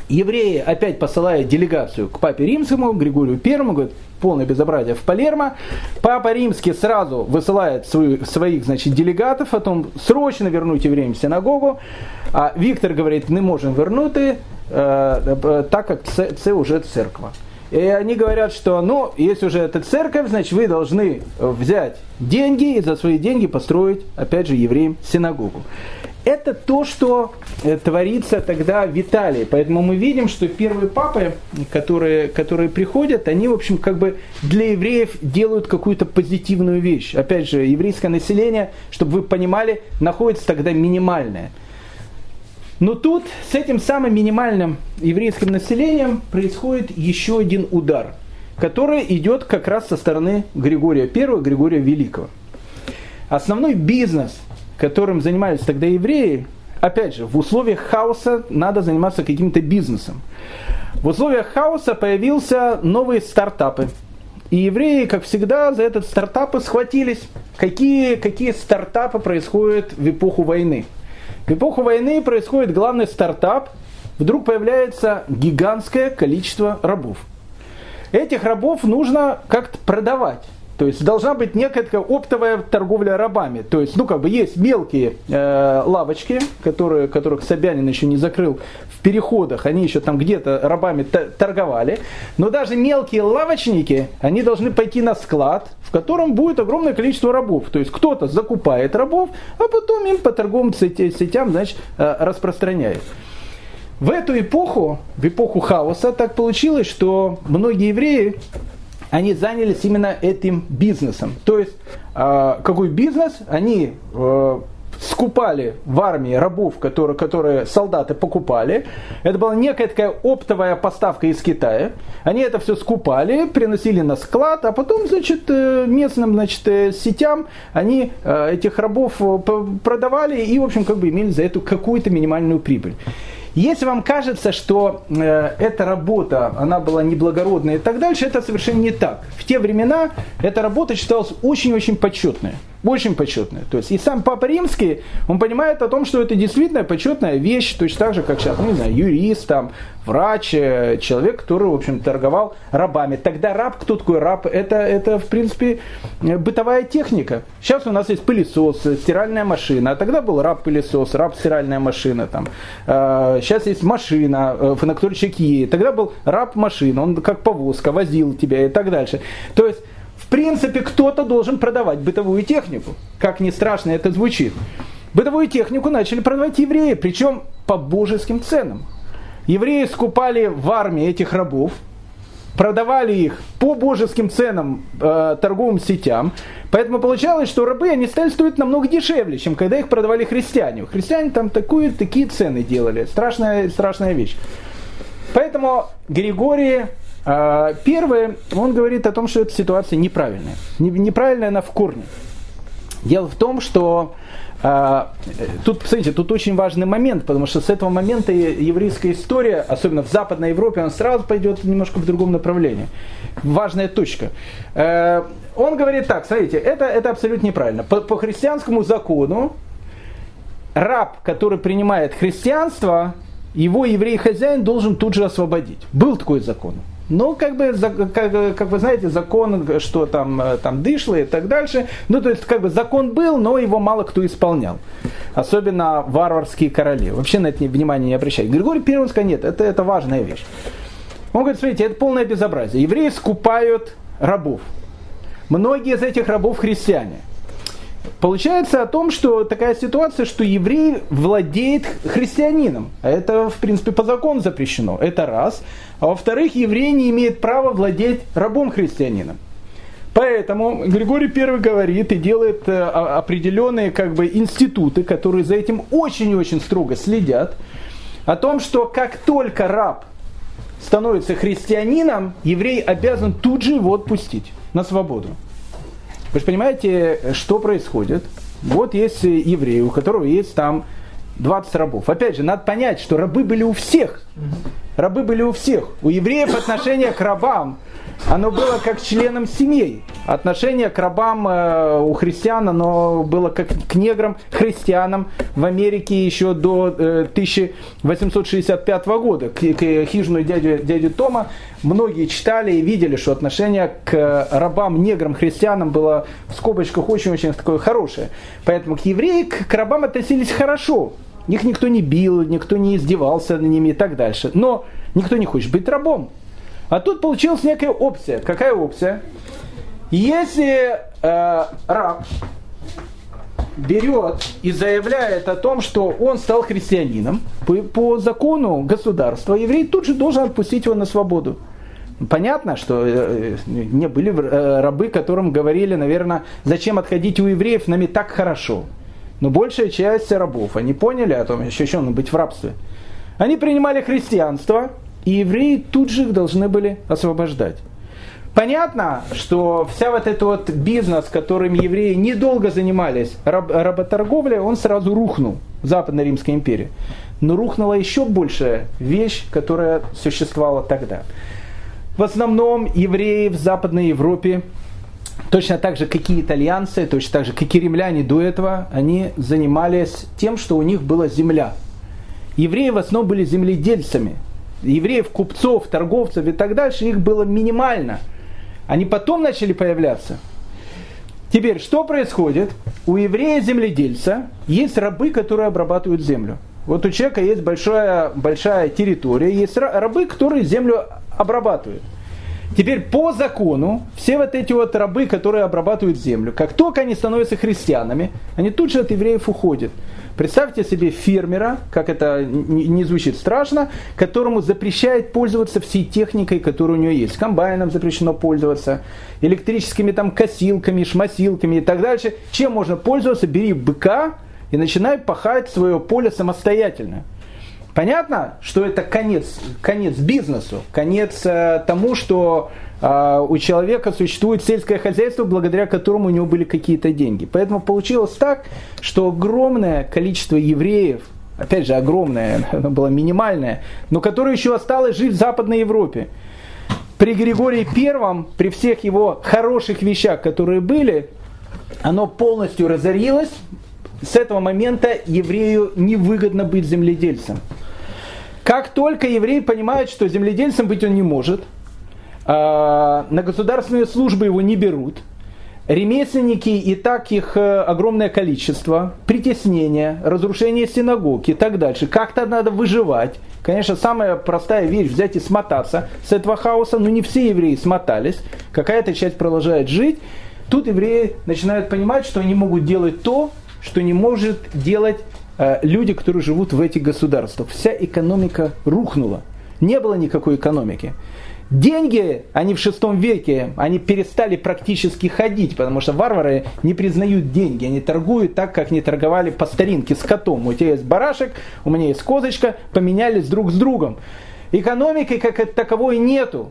Евреи опять посылают делегацию к папе римскому, Григорию Первому, говорят, полное безобразие в Палермо. Папа Римский сразу высылает свою, своих значит, делегатов о том, срочно вернуть евреям синагогу. А Виктор говорит, не можем вернуть, э, э, так как це, це уже церковь. И они говорят, что, ну, если уже это церковь, значит, вы должны взять деньги и за свои деньги построить, опять же, евреям синагогу. Это то, что э, творится тогда в Италии. Поэтому мы видим, что первые папы, которые, которые приходят, они, в общем, как бы для евреев делают какую-то позитивную вещь. Опять же, еврейское население, чтобы вы понимали, находится тогда минимальное – но тут с этим самым минимальным еврейским населением происходит еще один удар, который идет как раз со стороны Григория I, Григория Великого. Основной бизнес, которым занимались тогда евреи, опять же, в условиях хаоса надо заниматься каким-то бизнесом. В условиях хаоса появился новые стартапы. И евреи, как всегда, за этот стартапы схватились. Какие, какие стартапы происходят в эпоху войны – в эпоху войны происходит главный стартап. Вдруг появляется гигантское количество рабов. Этих рабов нужно как-то продавать. То есть должна быть некая такая оптовая торговля рабами. То есть, ну, как бы есть мелкие э, лавочки, которые, которых Собянин еще не закрыл в переходах, они еще там где-то рабами торговали. Но даже мелкие лавочники, они должны пойти на склад, в котором будет огромное количество рабов. То есть кто-то закупает рабов, а потом им по торговым сетям, значит, э, распространяет. В эту эпоху, в эпоху хаоса, так получилось, что многие евреи они занялись именно этим бизнесом. То есть, э, какой бизнес? Они э, скупали в армии рабов, которые, которые солдаты покупали. Это была некая такая оптовая поставка из Китая. Они это все скупали, приносили на склад, а потом, значит, э, местным, значит, э, сетям они э, этих рабов продавали и, в общем, как бы имели за эту какую-то минимальную прибыль. Если вам кажется, что э, эта работа, она была неблагородная и так дальше, это совершенно не так. В те времена эта работа считалась очень-очень почетной очень почетная. То есть и сам Папа Римский, он понимает о том, что это действительно почетная вещь, точно так же, как сейчас, ну, не знаю, юрист, там, врач, э, человек, который, в общем, торговал рабами. Тогда раб, кто такой раб? Это, это в принципе, э, бытовая техника. Сейчас у нас есть пылесос, стиральная машина, а тогда был раб-пылесос, раб-стиральная машина. Там. Сейчас э, есть машина, едет. Тогда был раб-машина, он как повозка, возил тебя и так дальше. То есть принципе, кто-то должен продавать бытовую технику. Как ни страшно это звучит. Бытовую технику начали продавать евреи, причем по божеским ценам. Евреи скупали в армии этих рабов, продавали их по божеским ценам э, торговым сетям. Поэтому получалось, что рабы они стали стоить намного дешевле, чем когда их продавали христиане. Христиане там такую, такие цены делали. Страшная, страшная вещь. Поэтому Григорий первое, он говорит о том, что эта ситуация неправильная. Неправильная она в корне. Дело в том, что а, тут, посмотрите, тут очень важный момент, потому что с этого момента еврейская история, особенно в Западной Европе, она сразу пойдет немножко в другом направлении. Важная точка. А, он говорит так, смотрите, это, это абсолютно неправильно. По, по христианскому закону раб, который принимает христианство, его еврей-хозяин должен тут же освободить. Был такой закон. Ну, как бы, как, как вы знаете, закон, что там, э, там дышло и так дальше. Ну, то есть, как бы закон был, но его мало кто исполнял. Особенно варварские короли. Вообще на это внимание не обращают. Григорий Первый сказал, нет, это, это важная вещь. Он говорит, смотрите, это полное безобразие. Евреи скупают рабов. Многие из этих рабов христиане. Получается о том, что такая ситуация, что еврей владеет христианином. А это, в принципе, по закону запрещено. Это раз. А во-вторых, еврей не имеет права владеть рабом христианином. Поэтому Григорий I говорит и делает э, определенные как бы, институты, которые за этим очень и очень строго следят, о том, что как только раб становится христианином, еврей обязан тут же его отпустить на свободу. Вы же понимаете, что происходит? Вот есть еврей, у которого есть там 20 рабов. Опять же, надо понять, что рабы были у всех. Рабы были у всех. У евреев отношение к рабам оно было как членам семей. Отношение к рабам э, у христиан, оно было как к неграм, христианам в Америке еще до э, 1865 года. К, к хижину дяди, дяди Тома многие читали и видели, что отношение к рабам, неграм, христианам было в скобочках очень-очень такое хорошее. Поэтому к евреям, к рабам относились хорошо. Их никто не бил, никто не издевался над ними и так дальше. Но никто не хочет быть рабом. А тут получилась некая опция. Какая опция? Если э, раб берет и заявляет о том, что он стал христианином, по, по закону государства, еврей тут же должен отпустить его на свободу. Понятно, что э, не были э, рабы, которым говорили, наверное, зачем отходить у евреев, нами так хорошо. Но большая часть рабов, они поняли о том, еще еще быть в рабстве. Они принимали христианство, и евреи тут же их должны были освобождать. Понятно, что вся вот этот вот бизнес, которым евреи недолго занимались, раб, работорговля, он сразу рухнул в Западной Римской империи. Но рухнула еще большая вещь, которая существовала тогда. В основном евреи в Западной Европе, точно так же, как и итальянцы, точно так же, как и римляне до этого, они занимались тем, что у них была земля. Евреи в основном были земледельцами – евреев, купцов, торговцев и так дальше, их было минимально. Они потом начали появляться. Теперь, что происходит? У еврея-земледельца есть рабы, которые обрабатывают землю. Вот у человека есть большая, большая территория, есть рабы, которые землю обрабатывают. Теперь по закону все вот эти вот рабы, которые обрабатывают землю, как только они становятся христианами, они тут же от евреев уходят. Представьте себе фермера, как это не звучит страшно, которому запрещает пользоваться всей техникой, которая у него есть. Комбайном запрещено пользоваться, электрическими там косилками, шмасилками и так дальше. Чем можно пользоваться? Бери быка и начинай пахать свое поле самостоятельно. Понятно, что это конец, конец бизнесу, конец э, тому, что э, у человека существует сельское хозяйство, благодаря которому у него были какие-то деньги. Поэтому получилось так, что огромное количество евреев, опять же огромное, оно было минимальное, но которое еще осталось жить в Западной Европе. При Григории Первом, при всех его хороших вещах, которые были, оно полностью разорилось. С этого момента еврею невыгодно быть земледельцем. Как только еврей понимает, что земледельцем быть он не может, а, на государственные службы его не берут, ремесленники и так их э, огромное количество, притеснение, разрушение синагог и так дальше. Как-то надо выживать. Конечно, самая простая вещь взять и смотаться с этого хаоса, но не все евреи смотались, какая-то часть продолжает жить. Тут евреи начинают понимать, что они могут делать то, что не может делать люди, которые живут в этих государствах. Вся экономика рухнула. Не было никакой экономики. Деньги, они в шестом веке, они перестали практически ходить, потому что варвары не признают деньги. Они торгуют так, как не торговали по старинке с котом. У тебя есть барашек, у меня есть козочка, поменялись друг с другом. Экономики как таковой нету.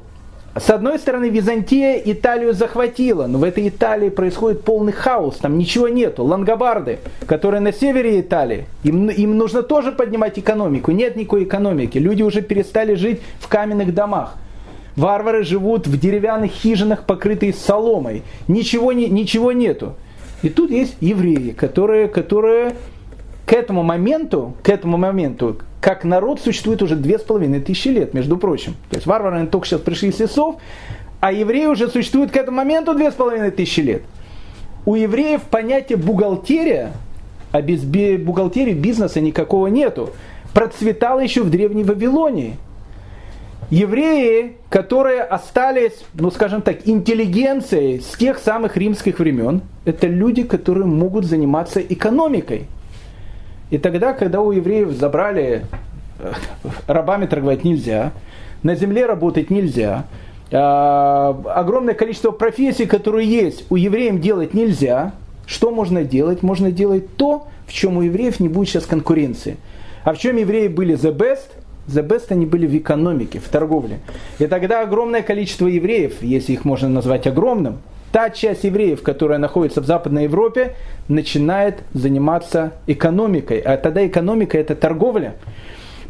С одной стороны, Византия Италию захватила, но в этой Италии происходит полный хаос, там ничего нету. Лангобарды, которые на севере Италии, им, им нужно тоже поднимать экономику. Нет никакой экономики. Люди уже перестали жить в каменных домах. Варвары живут в деревянных хижинах, покрытые соломой. Ничего, не, ничего нету. И тут есть евреи, которые, которые к этому моменту, к этому моменту, как народ существует уже две с половиной тысячи лет, между прочим. То есть варвары только сейчас пришли с лесов, а евреи уже существуют к этому моменту две с половиной тысячи лет. У евреев понятие бухгалтерия, а без бухгалтерии бизнеса никакого нету, процветало еще в Древней Вавилонии. Евреи, которые остались, ну скажем так, интеллигенцией с тех самых римских времен, это люди, которые могут заниматься экономикой. И тогда, когда у евреев забрали, э, рабами торговать нельзя, на земле работать нельзя, а, огромное количество профессий, которые есть, у евреев делать нельзя, что можно делать? Можно делать то, в чем у евреев не будет сейчас конкуренции. А в чем евреи были the best? The best они были в экономике, в торговле. И тогда огромное количество евреев, если их можно назвать огромным, та часть евреев, которая находится в Западной Европе, начинает заниматься экономикой. А тогда экономика это торговля.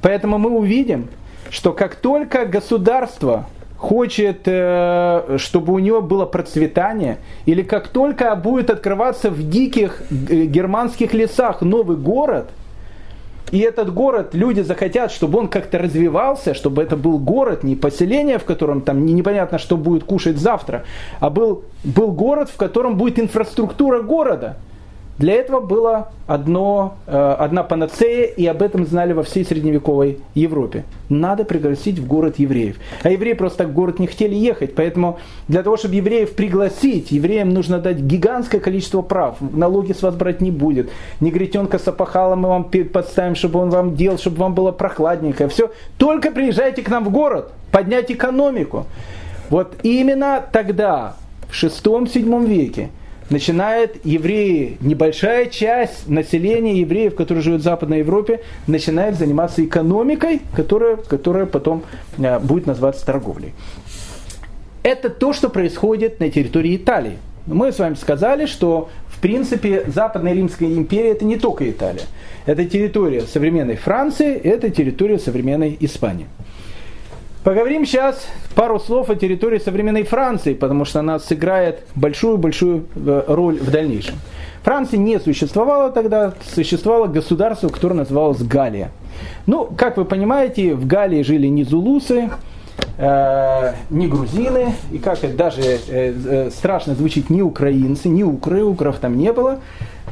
Поэтому мы увидим, что как только государство хочет, э, чтобы у него было процветание, или как только будет открываться в диких э, германских лесах новый город, и этот город, люди захотят, чтобы он как-то развивался, чтобы это был город, не поселение, в котором там непонятно, что будет кушать завтра, а был, был город, в котором будет инфраструктура города – для этого была одно, э, одна панацея, и об этом знали во всей средневековой Европе. Надо пригласить в город евреев. А евреи просто в город не хотели ехать, поэтому для того, чтобы евреев пригласить, евреям нужно дать гигантское количество прав. Налоги с вас брать не будет. Негритенка с опахалом мы вам подставим, чтобы он вам делал, чтобы вам было прохладненько. Все. Только приезжайте к нам в город, поднять экономику. Вот именно тогда, в шестом-седьмом веке, начинает евреи, небольшая часть населения евреев, которые живут в Западной Европе, начинает заниматься экономикой, которая, которая потом э, будет называться торговлей. Это то, что происходит на территории Италии. Мы с вами сказали, что в принципе Западная Римская империя это не только Италия. Это территория современной Франции, это территория современной Испании. Поговорим сейчас пару слов о территории современной Франции, потому что она сыграет большую-большую э, роль в дальнейшем. Франции не существовало тогда, существовало государство, которое называлось Галия. Ну, как вы понимаете, в Галии жили не зулусы, э, не грузины, и как это даже э, э, страшно звучит, не украинцы, не укры, укров там не было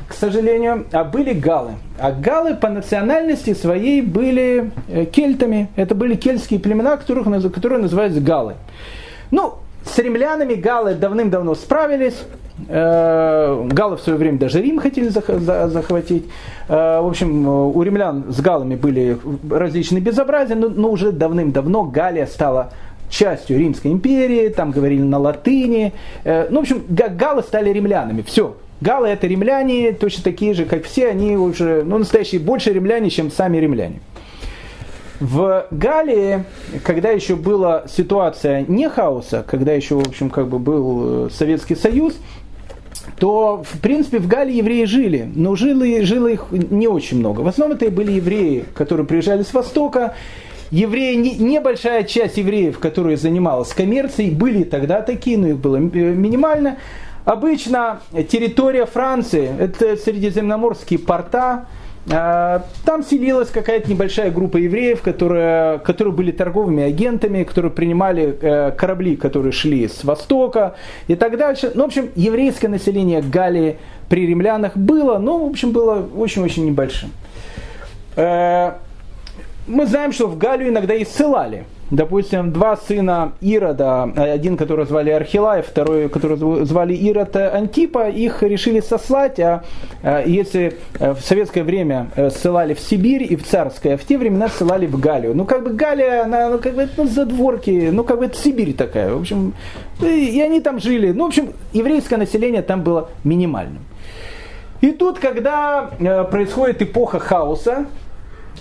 к сожалению, а были галы. А галы по национальности своей были э, кельтами. Это были кельтские племена, которых, которые называются галы. Ну, с римлянами галы давным-давно справились. Э, галы в свое время даже Рим хотели захватить. Э, в общем, у римлян с галами были различные безобразия, но уже давным-давно Галия стала частью Римской империи, там говорили на латыни. Ну, в общем, галы стали римлянами. Все, Галы это римляне, точно такие же, как все, они уже, ну, настоящие больше римляне, чем сами римляне. В Галлии, когда еще была ситуация не хаоса, когда еще, в общем, как бы был э, Советский Союз, то, в принципе, в Галлии евреи жили, но жило, жило их не очень много. В основном это были евреи, которые приезжали с Востока, евреи, не, небольшая часть евреев, которые занималась коммерцией, были тогда такие, но их было минимально. Обычно территория Франции, это средиземноморские порта, э, там селилась какая-то небольшая группа евреев, которые, которые были торговыми агентами, которые принимали э, корабли, которые шли с востока и так дальше. Ну, в общем, еврейское население Галлии при римлянах было, но, в общем, было очень-очень небольшим. Э, мы знаем, что в Галлию иногда и ссылали – допустим, два сына Ирода, один, который звали Архилай, второй, который звали Ирод Антипа, их решили сослать, а, а если э, в советское время э, ссылали в Сибирь и в царское, в те времена ссылали в Галию. Ну, как бы Галия, она, ну, как бы, ну, задворки, ну, как бы это Сибирь такая. В общем, и они там жили. Ну, в общем, еврейское население там было минимальным. И тут, когда э, происходит эпоха хаоса,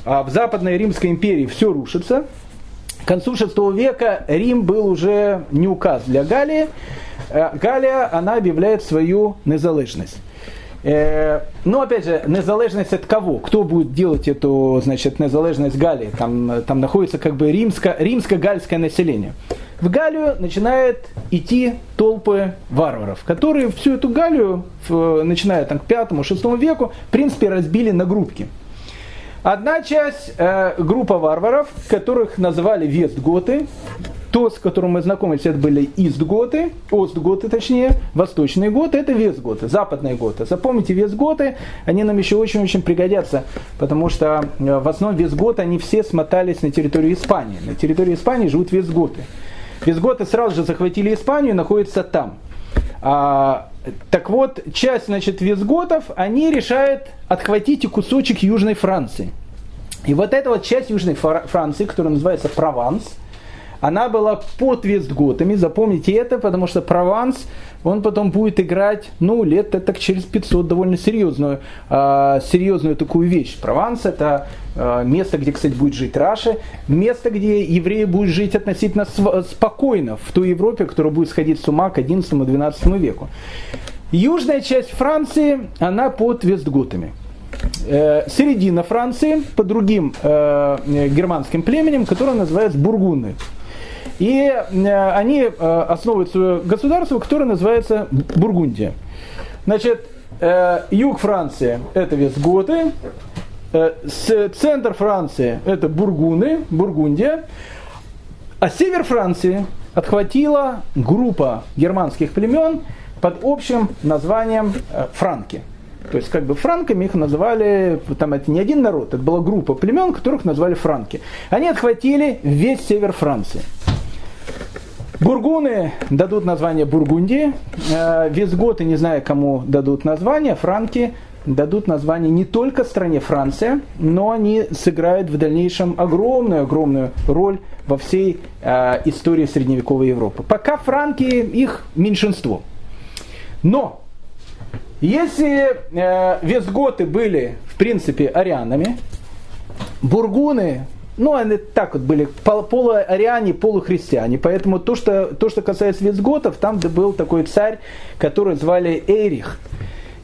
а в Западной Римской империи все рушится, к концу VI века Рим был уже не указ для Галии. Э, Галия, она объявляет свою незалежность. Э, ну, опять же, незалежность от кого? Кто будет делать эту, значит, незалежность Галии? Там, там находится как бы римско, римско-гальское население. В Галию начинают идти толпы варваров, которые всю эту Галию, начиная там, к 5-6 веку, в принципе, разбили на группки. Одна часть, э, группа варваров, которых называли вестготы, то, с которым мы знакомились, это были истготы, остготы точнее, восточные готы, это вестготы, западные готы. Запомните вестготы, они нам еще очень-очень пригодятся, потому что э, в основном вестготы, они все смотались на территорию Испании. На территории Испании живут вестготы. Вестготы сразу же захватили Испанию и находятся там. А, так вот, часть, значит, визготов, они решают отхватить и кусочек Южной Франции. И вот эта вот часть Южной Франции, которая называется Прованс, она была под вестготами, запомните это, потому что Прованс, он потом будет играть, ну, лет так через 500 довольно серьезную, э, серьезную такую вещь. Прованс это э, место, где, кстати, будет жить Раша, место, где евреи будут жить относительно спокойно в той Европе, которая будет сходить с ума к 11-12 веку. Южная часть Франции, она под вестготами. Э, середина Франции под другим э, германским племенем, которое называется Бургунды. И они основывают свое государство, которое называется Бургундия. Значит, юг Франции – это вестготы, центр Франции – это бургуны, Бургундия, а север Франции отхватила группа германских племен под общим названием франки – то есть, как бы франками их называли, там это не один народ, это была группа племен, которых назвали франки. Они отхватили весь север Франции. Бургуны дадут название Бургундии, э, визготы, не знаю, кому дадут название, франки дадут название не только стране Франция, но они сыграют в дальнейшем огромную-огромную роль во всей э, истории средневековой Европы. Пока франки их меньшинство. Но если э, вестготы были, в принципе, арианами, бургуны, ну, они так вот были, полуариане, полухристиане. Поэтому то что, то, что касается вестготов, там был такой царь, который звали Эрих.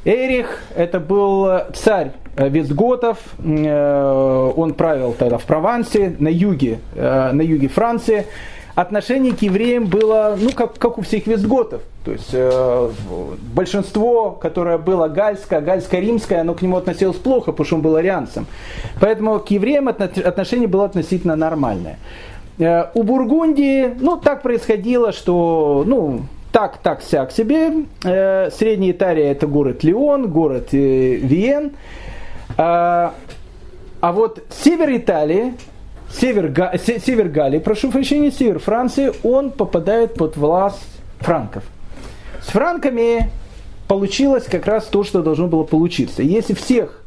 Эрих – это был царь э, вестготов, э, он правил тогда в Провансе, на юге, э, на юге Франции отношение к евреям было, ну, как, как у всех вестготов. То есть э, большинство, которое было гальское, гальско-римское, оно к нему относилось плохо, потому что он был арианцем. Поэтому к евреям отношение было относительно нормальное. Э, у Бургундии, ну, так происходило, что, ну, так, так, сяк себе. Э, Средняя Италия это город Леон, город э, Виен. А, а вот север Италии север, север Галлии, прошу прощения, север Франции, он попадает под власть франков. С франками получилось как раз то, что должно было получиться. Если всех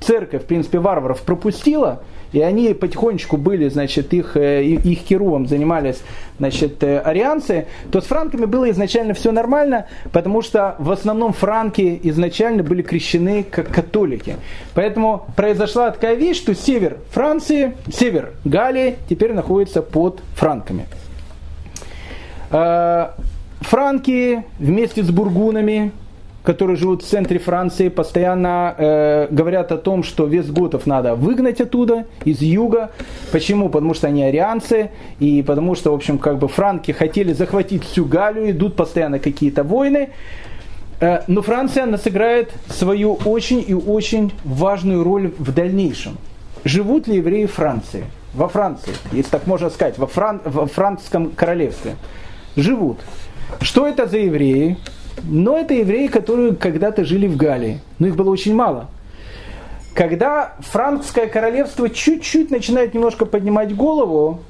церковь, в принципе, варваров пропустила, и они потихонечку были, значит, их, э, их херувом занимались, значит, э, арианцы, то с франками было изначально все нормально, потому что в основном франки изначально были крещены как католики. Поэтому произошла такая вещь, что север Франции, север Галлии теперь находится под франками. Э, франки вместе с бургунами которые живут в центре Франции, постоянно э, говорят о том, что вестготов надо выгнать оттуда, из юга. Почему? Потому что они арианцы, и потому что, в общем, как бы франки хотели захватить всю Галлию, идут постоянно какие-то войны. Э, но Франция, она сыграет свою очень и очень важную роль в дальнейшем. Живут ли евреи в Франции? Во Франции, если так можно сказать, во, Фран... во французском королевстве. Живут. Что это за евреи? Но это евреи, которые когда-то жили в Галлии. Но их было очень мало. Когда франкское королевство чуть-чуть начинает немножко поднимать голову,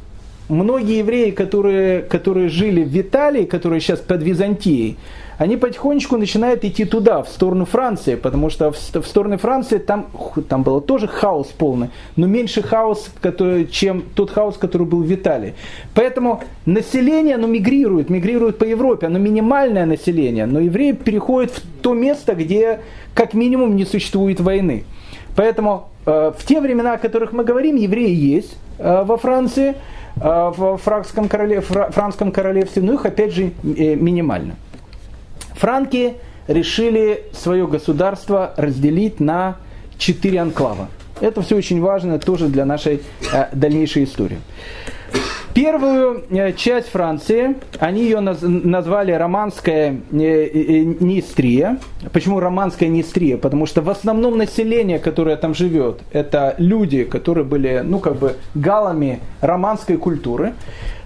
многие евреи, которые, которые жили в Италии, которые сейчас под Византией, они потихонечку начинают идти туда, в сторону Франции, потому что в, в сторону Франции там, там было тоже хаос полный, но меньше хаос, который, чем тот хаос, который был в Италии. Поэтому население, оно мигрирует, мигрирует по Европе, оно минимальное население, но евреи переходят в то место, где как минимум не существует войны. Поэтому э, в те времена, о которых мы говорим, евреи есть э, во Франции, э, в франкском, королев, франкском королевстве, но их опять же э, минимально. Франки решили свое государство разделить на четыре анклава. Это все очень важно тоже для нашей э, дальнейшей истории. Первую э, часть Франции, они ее наз, назвали романская э, э, Нистрия. Почему романская Нистрия? Потому что в основном население, которое там живет, это люди, которые были, ну, как бы галами романской культуры,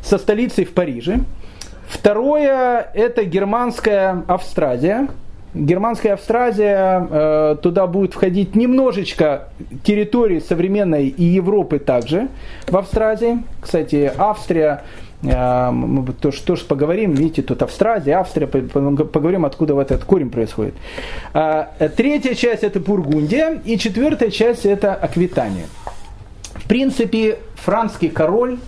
со столицей в Париже. Второе – это германская Австразия. Германская Австразия, э, туда будет входить немножечко территории современной и Европы также в Австразии. Кстати, Австрия, э, мы тоже, тоже поговорим, видите, тут Австразия, Австрия, поговорим, откуда вот этот корень происходит. Э, третья часть это Бургундия, и четвертая часть это Аквитания. В принципе, французский король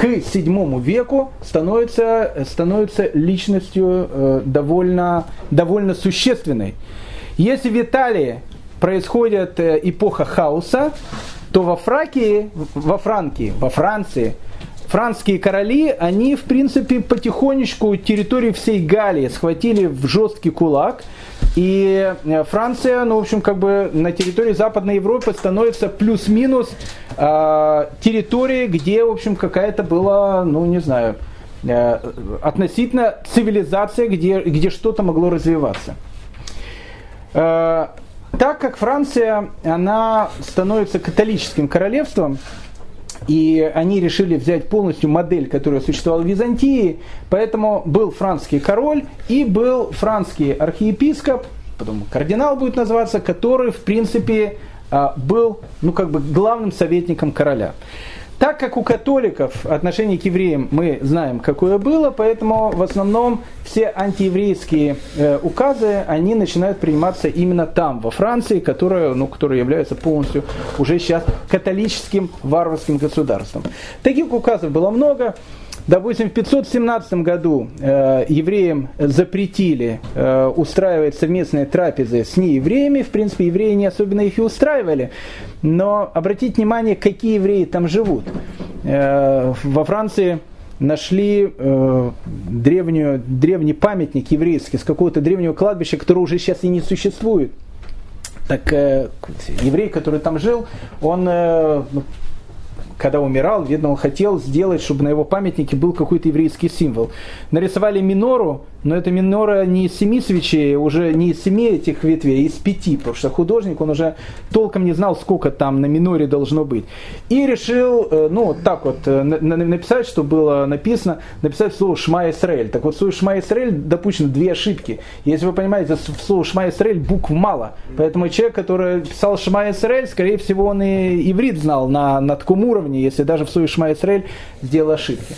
к VII веку становится, становится личностью э, довольно, довольно существенной. Если в Италии происходит э, эпоха хаоса, то во Фракии, во Франкии, во Франции французские короли, они, в принципе, потихонечку территорию всей Галлии схватили в жесткий кулак. И э, Франция, ну, в общем, как бы на территории Западной Европы становится плюс-минус э, территорией, где, в общем, какая-то была, ну, не знаю, относительно цивилизации, где, где что-то могло развиваться. Так как Франция, она становится католическим королевством, и они решили взять полностью модель, которая существовала в Византии, поэтому был французский король и был французский архиепископ, потом кардинал будет называться, который, в принципе, а, был ну, как бы главным советником короля. Так как у католиков отношение к евреям мы знаем, какое было, поэтому в основном все антиеврейские э, указы, они начинают приниматься именно там, во Франции, которая, ну, которая является полностью уже сейчас католическим варварским государством. Таких указов было много. Допустим, в 517 году э, евреям запретили э, устраивать совместные трапезы с неевреями. В принципе, евреи не особенно их и устраивали. Но обратите внимание, какие евреи там живут. Э, во Франции нашли э, древнюю, древний памятник еврейский с какого-то древнего кладбища, которое уже сейчас и не существует. Так э, еврей, который там жил, он э, когда умирал, видно, он хотел сделать, чтобы на его памятнике был какой-то еврейский символ. Нарисовали минору, но эта минора не из семи свечей, уже не из семи этих ветвей, а из пяти, потому что художник, он уже толком не знал, сколько там на миноре должно быть. И решил, э, ну, вот так вот э, написать, что было написано, написать слово «Шма Исраэль». Так вот, слово «Шма Исраэль» допущено две ошибки. Если вы понимаете, в слово «Шма Исраэль» букв мало. Поэтому человек, который писал «Шма Исраэль», скорее всего, он и иврит знал на, на таком уровне, если даже в слове «Шма Исраэль» сделал ошибки.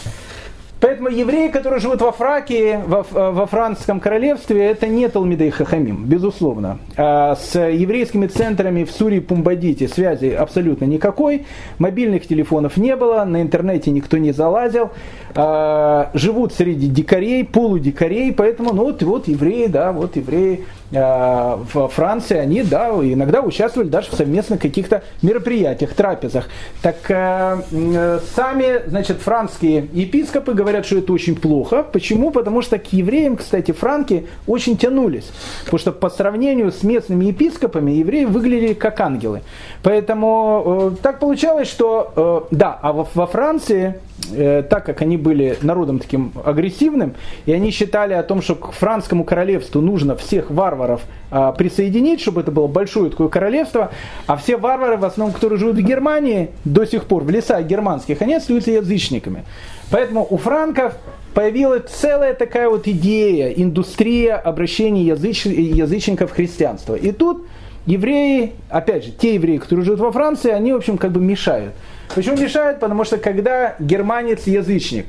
Поэтому евреи, которые живут во Фракии, во, во Французском королевстве, это не Талмидей Хахамим, безусловно. А с еврейскими центрами в Сурии Пумбадите связи абсолютно никакой. Мобильных телефонов не было, на интернете никто не залазил. А, живут среди дикарей, полудикарей, поэтому, ну вот, вот евреи, да, вот евреи а, в Франции, они, да, иногда участвовали даже в совместных каких-то мероприятиях, трапезах. Так э, сами, значит, францкие епископы говорят, что это очень плохо. Почему? Потому что к евреям, кстати, франки очень тянулись. Потому что по сравнению с местными епископами евреи выглядели как ангелы. Поэтому э, так получалось, что, э, да, а во Франции Э, так как они были народом таким агрессивным, и они считали о том, что к францскому королевству нужно всех варваров а, присоединить, чтобы это было большое такое королевство, а все варвары, в основном, которые живут в Германии, до сих пор в лесах германских, они остаются язычниками. Поэтому у франков появилась целая такая вот идея, индустрия обращения языч... язычников в христианство. И тут евреи, опять же, те евреи, которые живут во Франции, они, в общем, как бы мешают. Почему мешает? Потому что когда германец-язычник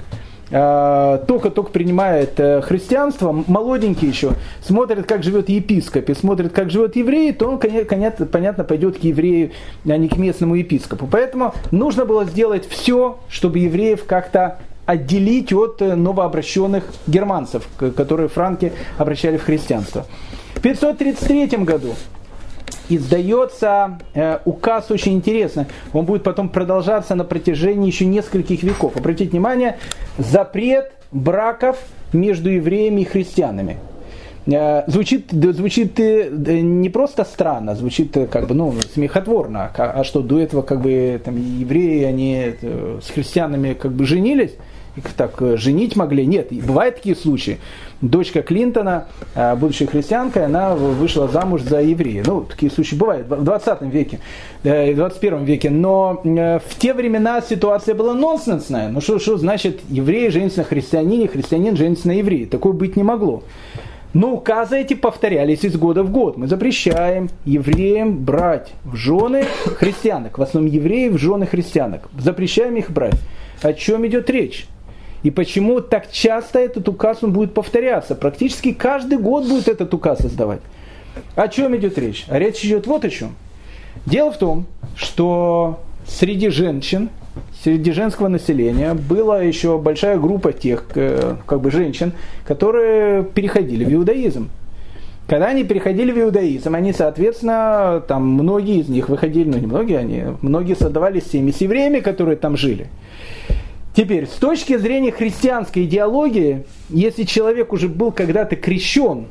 э, только-только принимает э, христианство, молоденький еще, смотрит, как живет епископ, и смотрит, как живет еврей, то он, конечно, понятно, пойдет к еврею, а не к местному епископу. Поэтому нужно было сделать все, чтобы евреев как-то отделить от э, новообращенных германцев, которые франки обращали в христианство. В 533 году издается э, указ очень интересный. Он будет потом продолжаться на протяжении еще нескольких веков. Обратите внимание, запрет браков между евреями и христианами. Э, звучит, звучит э, не просто странно, звучит э, как бы ну, смехотворно. А, а что до этого как бы там, евреи они с христианами как бы женились? их так э, женить могли. Нет, бывают такие случаи. Дочка Клинтона, э, будущая христианка, она вышла замуж за еврея. Ну, такие случаи бывают в 20 веке, э, в 21 веке. Но в те времена ситуация была нонсенсная. Ну, что, что значит еврей женится на христианине, христианин женится на евреи? Такое быть не могло. Но указы эти повторялись из года в год. Мы запрещаем евреям брать в жены христианок, в основном евреев в жены христианок. Запрещаем их брать. О чем идет речь? И почему так часто этот указ он будет повторяться? Практически каждый год будет этот указ издавать. О чем идет речь? Речь идет вот о чем. Дело в том, что среди женщин, среди женского населения была еще большая группа тех, э, как бы женщин, которые переходили в иудаизм. Когда они переходили в иудаизм, они, соответственно, там многие из них выходили, ну не многие, они, многие создавали семьи с евреями, которые там жили. Теперь, с точки зрения христианской идеологии, если человек уже был когда-то крещен,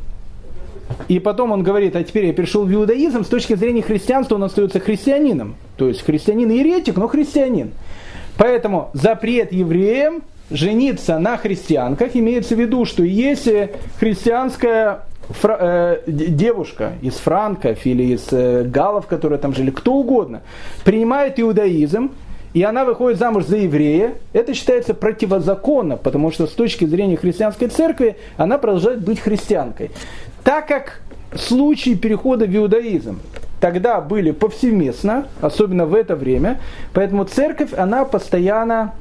и потом он говорит, а теперь я перешел в иудаизм, с точки зрения христианства он остается христианином. То есть христианин еретик, но христианин. Поэтому запрет евреям жениться на христианках, имеется в виду, что если христианская фра- э, девушка из франков или из э, галов, которые там жили, кто угодно, принимает иудаизм, и она выходит замуж за еврея, это считается противозаконно, потому что с точки зрения христианской церкви она продолжает быть христианкой. Так как случаи перехода в иудаизм тогда были повсеместно, особенно в это время, поэтому церковь, она постоянно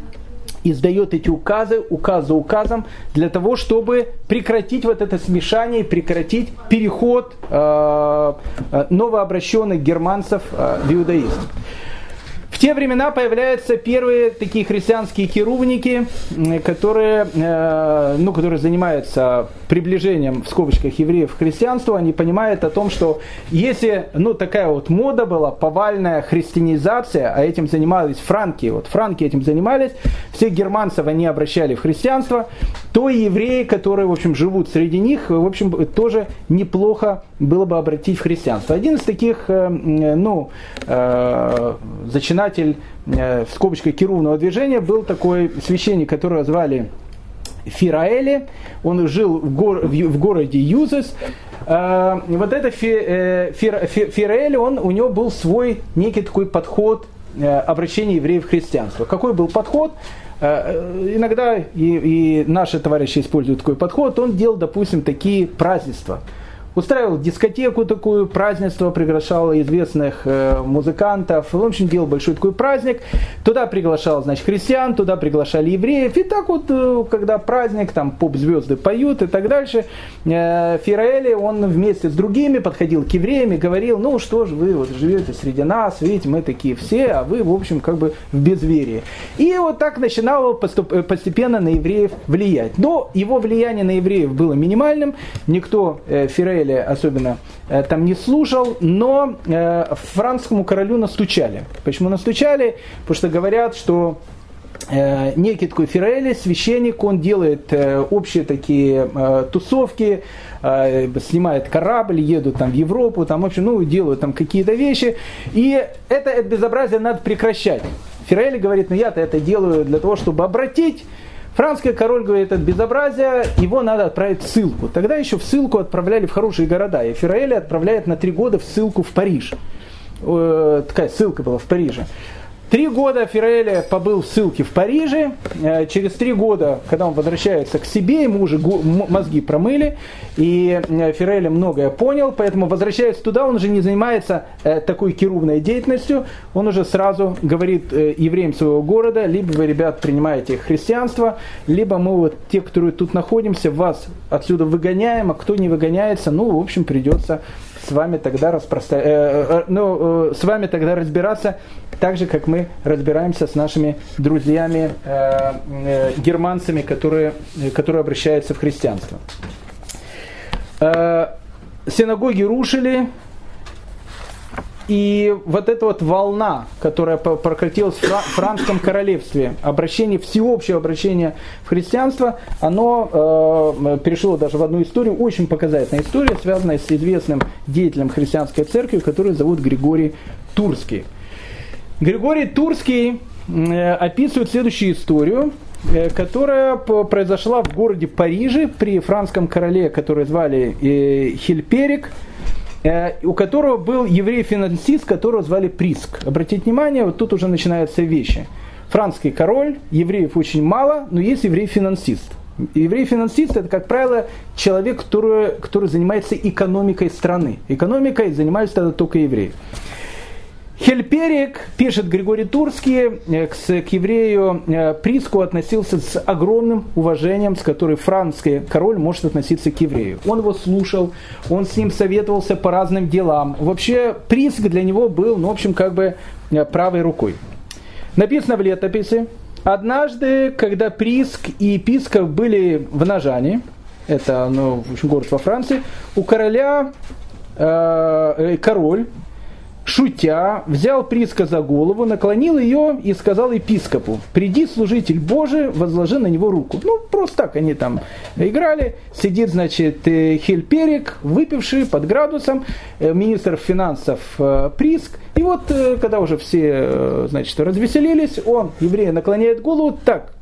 издает эти указы, указ за указом, для того, чтобы прекратить вот это смешание, прекратить переход э, э новообращенных германцев э, в иудаизм те времена появляются первые такие христианские керувники, которые, э, ну, которые занимаются приближением, в скобочках, евреев к христианству. Они понимают о том, что если ну, такая вот мода была, повальная христианизация, а этим занимались франки, вот франки этим занимались, всех германцев они обращали в христианство, то и евреи, которые, в общем, живут среди них, в общем, тоже неплохо было бы обратить в христианство. Один из таких, э, ну, э, зачинать основатель э, в скобочках Кирувного движения был такой священник, которого звали Фираэли. Он жил в, гор, в, городе Юзес. Э, вот это э, Фир, Фираэли, он, у него был свой некий такой подход обращения евреев в христианство. Какой был подход? Иногда и, и наши товарищи используют такой подход. Он делал, допустим, такие празднества – устраивал дискотеку такую, празднество, приглашал известных э, музыкантов, в общем, делал большой такой праздник. Туда приглашал, значит, христиан, туда приглашали евреев. И так вот, э, когда праздник, там поп-звезды поют и так дальше, э, Фираэли, он вместе с другими подходил к евреям и говорил, ну что же вы вот живете среди нас, видите, мы такие все, а вы, в общем, как бы в безверии. И вот так начинал поступ, э, постепенно на евреев влиять. Но его влияние на евреев было минимальным, никто э, Фираэли Израиле особенно э, там не слушал, но э, францскому королю настучали. Почему настучали? Потому что говорят, что э, некий такой Фирелли, священник, он делает общие такие тусовки, снимает корабль, едут там в Европу, там, в общем, ну, делают там какие-то вещи. И это, это безобразие надо прекращать. Фирелли говорит, ну я-то это делаю для того, чтобы обратить Францкий король говорит, это безобразие, его надо отправить в ссылку. Тогда еще в ссылку отправляли в хорошие города. И Фираэли отправляет на три года в ссылку в Париж. Э, такая ссылка была в Париже. Три года Фираэли побыл в ссылке в Париже. Э, через три года, когда он возвращается к себе, ему уже мозги промыли. И э, Фираэли многое понял, поэтому возвращаясь туда, он уже не занимается э, такой керувной деятельностью. Он уже сразу говорит евреям своего города, либо вы, ребят, принимаете христианство, либо мы вот те, которые тут находимся, вас отсюда выгоняем, а кто не выгоняется, ну, в общем, придется с вами тогда распростра... э, э, ну, э, с вами тогда разбираться так же, как мы разбираемся с нашими друзьями э, э, германцами, которые, которые обращаются в христианство. Э, синагоги рушили, и вот эта вот волна, которая прокатилась в Францском королевстве, обращение, всеобщее обращение в христианство, оно э, перешло даже в одну историю, очень показательная история, связанная с известным деятелем христианской церкви, который зовут Григорий Турский. Григорий Турский э, описывает следующую историю, э, которая произошла в городе Париже при францском короле, который звали э, Хильперик, у которого был еврей-финансист, которого звали Приск. Обратите внимание, вот тут уже начинаются вещи. Францкий король, евреев очень мало, но есть еврей-финансист. Еврей-финансист это, как правило, человек, который, который занимается экономикой страны. Экономикой занимаются тогда только евреи. Хельперик, пишет Григорий Турский, э, к, к еврею э, Приску относился с огромным уважением, с которым французский король может относиться к еврею. Он его слушал, он с ним советовался по разным делам. Вообще Приск для него был, ну, в общем, как бы э, правой рукой. Написано в летописи, однажды, когда Приск и Писков были в Нажане, это ну, в общем, город во Франции, у короля э, король шутя, взял Приска за голову, наклонил ее и сказал епископу, приди, служитель Божий, возложи на него руку. Ну, просто так они там играли. Сидит, значит, э, Хельперик, выпивший под градусом, э, министр финансов э, Приск. И вот, когда уже все, значит, развеселились, он, еврей, наклоняет голову, так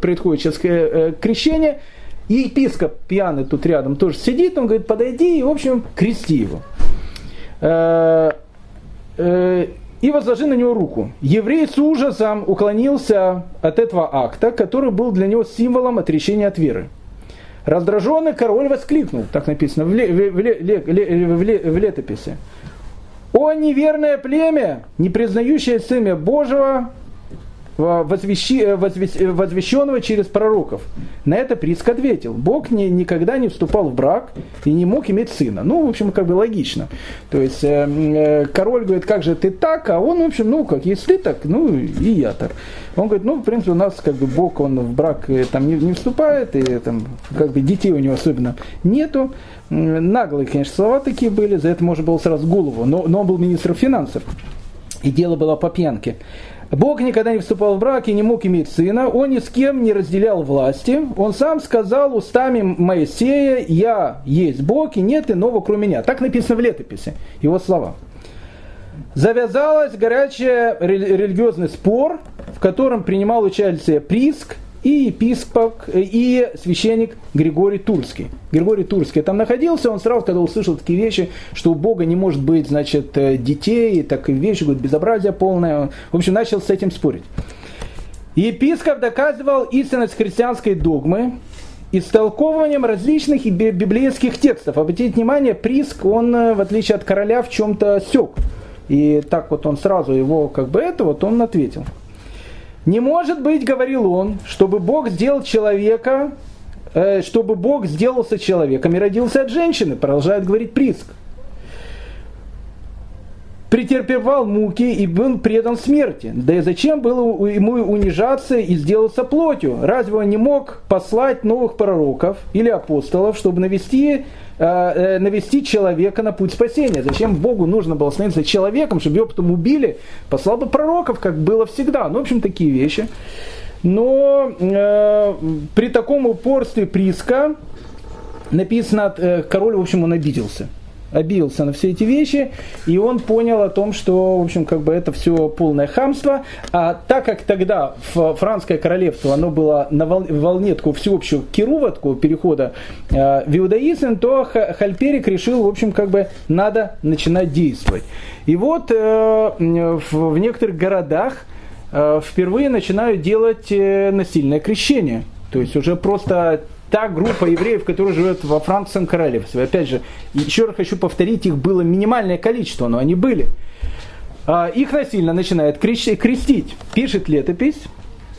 происходит сейчас крещение, и епископ пьяный тут рядом тоже сидит, он говорит, подойди и, в общем, крести его и возложи на него руку. Еврей с ужасом уклонился от этого акта, который был для него символом отречения от веры. Раздраженный король воскликнул, так написано в, ле, в, ле, в, ле, в летописи. «О неверное племя, не признающее Сына Божьего, возвещи, э, э, возвещенного через пророков. На это Приск ответил, Бог не, никогда не вступал в брак и не мог иметь сына. Ну, в общем, как бы логично. То есть э, король говорит, как же ты так, а он, в общем, ну, как, если ты так, ну, и я так. Он говорит, ну, в принципе, у нас как бы Бог, он в брак там не, не вступает, и там как бы детей у него особенно нету. Наглые, конечно, слова такие были, за это можно было сразу голову, но, но он был министром финансов. И дело было по пьянке. Бог никогда не вступал в брак и не мог иметь сына, он ни с кем не разделял власти. Он сам сказал устами Моисея, я есть Бог и нет иного кроме меня. Так написано в летописи, его слова. Завязалась горячий религиозный спор, в котором принимал участие Приск, и епископ, и священник Григорий Турский. Григорий Турский там находился, он сразу, когда услышал такие вещи, что у Бога не может быть, значит, э, детей, так и вещи, говорит, безобразие полное. В общем, начал с этим спорить. Епископ доказывал истинность христианской догмы, истолковыванием различных библейских текстов. Обратите внимание, Приск, он, э, в отличие от короля, в чем-то сек. И так вот он сразу его, как бы это, вот он ответил. Не может быть, говорил он, чтобы Бог сделал человека, э, чтобы Бог сделался человеком и родился от женщины, продолжает говорить Приск. Претерпевал муки и был предан смерти. Да и зачем было ему унижаться и сделаться плотью? Разве он не мог послать новых пророков или апостолов, чтобы навести навести человека на путь спасения. Зачем Богу нужно было становиться человеком, чтобы его потом убили? Послал бы пророков, как было всегда. Ну, в общем, такие вещи. Но э, при таком упорстве Приска написано, э, король, в общем, он обиделся обиделся на все эти вещи, и он понял о том, что, в общем, как бы это все полное хамство. А так как тогда французское королевство, оно было на волне такого всеобщего кирува, такого перехода э, в иудаизм, то Хальперик решил, в общем, как бы надо начинать действовать. И вот э, в некоторых городах э, впервые начинают делать насильное крещение. То есть уже просто та группа евреев, которая живет во французском королевстве. Опять же, еще раз хочу повторить, их было минимальное количество, но они были. А, их насильно начинают крестить. Пишет летопись.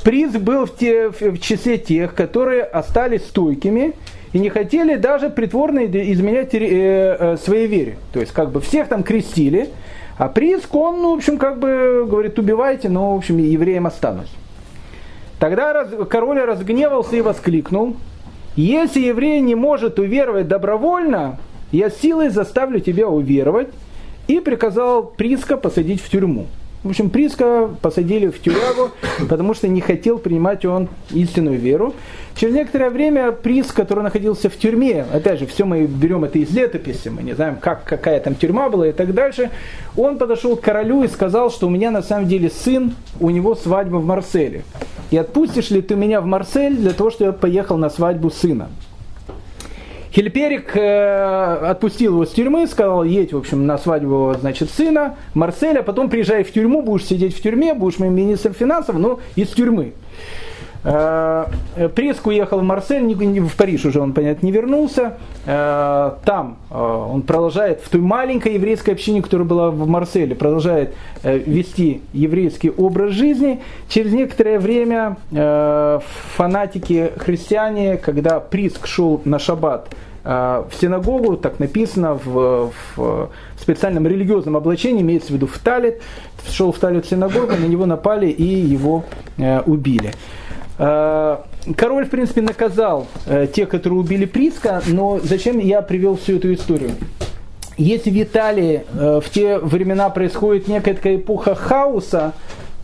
Приз был в, те, в числе тех, которые остались стойкими и не хотели даже притворно изменять э, э, своей вере. То есть, как бы всех там крестили, а Приск, он, ну, в общем, как бы говорит, убивайте, но, в общем, евреям останусь. Тогда раз, король разгневался и воскликнул, если еврей не может уверовать добровольно, я силой заставлю тебя уверовать. И приказал Приска посадить в тюрьму. В общем, Приска посадили в тюрягу, потому что не хотел принимать он истинную веру. Через некоторое время Приск, который находился в тюрьме, опять же, все мы берем это из летописи, мы не знаем, как, какая там тюрьма была и так дальше, он подошел к королю и сказал, что у меня на самом деле сын, у него свадьба в Марселе и отпустишь ли ты меня в Марсель для того, чтобы я поехал на свадьбу сына? Хильперик э, отпустил его с тюрьмы, сказал, едь, в общем, на свадьбу, значит, сына Марселя, потом приезжай в тюрьму, будешь сидеть в тюрьме, будешь моим министром финансов, но из тюрьмы. Э, Преск уехал в Марсель, в Париж уже он, понятно, не вернулся. Э, там э, он продолжает, в той маленькой еврейской общине, которая была в Марселе, продолжает вести еврейский образ жизни. Через некоторое время фанатики христиане, когда Приск шел на шаббат в синагогу, так написано в, в специальном религиозном облачении, имеется в виду в Талит, шел в Талит в синагогу, на него напали и его убили. Э, король, в принципе, наказал э, тех, которые убили Приска, но зачем я привел всю эту историю? если в Италии э, в те времена происходит некая такая эпоха хаоса,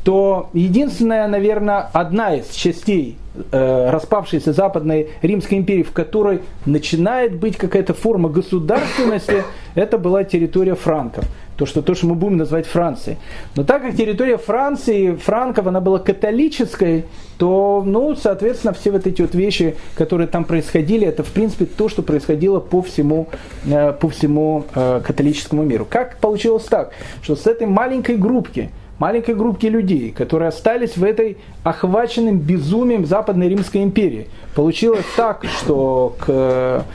то единственная, наверное, одна из частей распавшейся Западной Римской империи, в которой начинает быть какая-то форма государственности, это была территория франков. То, что, то, что мы будем называть Францией. Но так как территория Франции, франков, она была католической, то, ну, соответственно, все вот эти вот вещи, которые там происходили, это, в принципе, то, что происходило по всему, э, по всему э, католическому миру. Как получилось так, что с этой маленькой группки, маленькой группки людей, которые остались в этой охваченным безумием Западной Римской империи. Получилось так, что к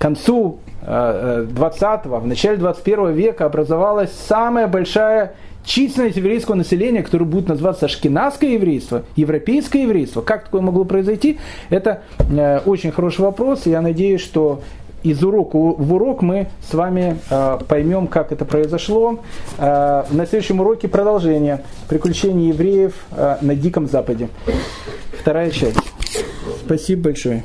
концу 20-го, э, в начале 21 века образовалась самая большая численность еврейского населения, которое будет называться ашкенадское еврейство, европейское еврейство. Как такое могло произойти? Это э, очень хороший вопрос. Я надеюсь, что из урока в урок мы с вами э, поймем, как это произошло. Э, на следующем уроке продолжение приключений евреев э, на Диком Западе. Вторая часть. Спасибо большое.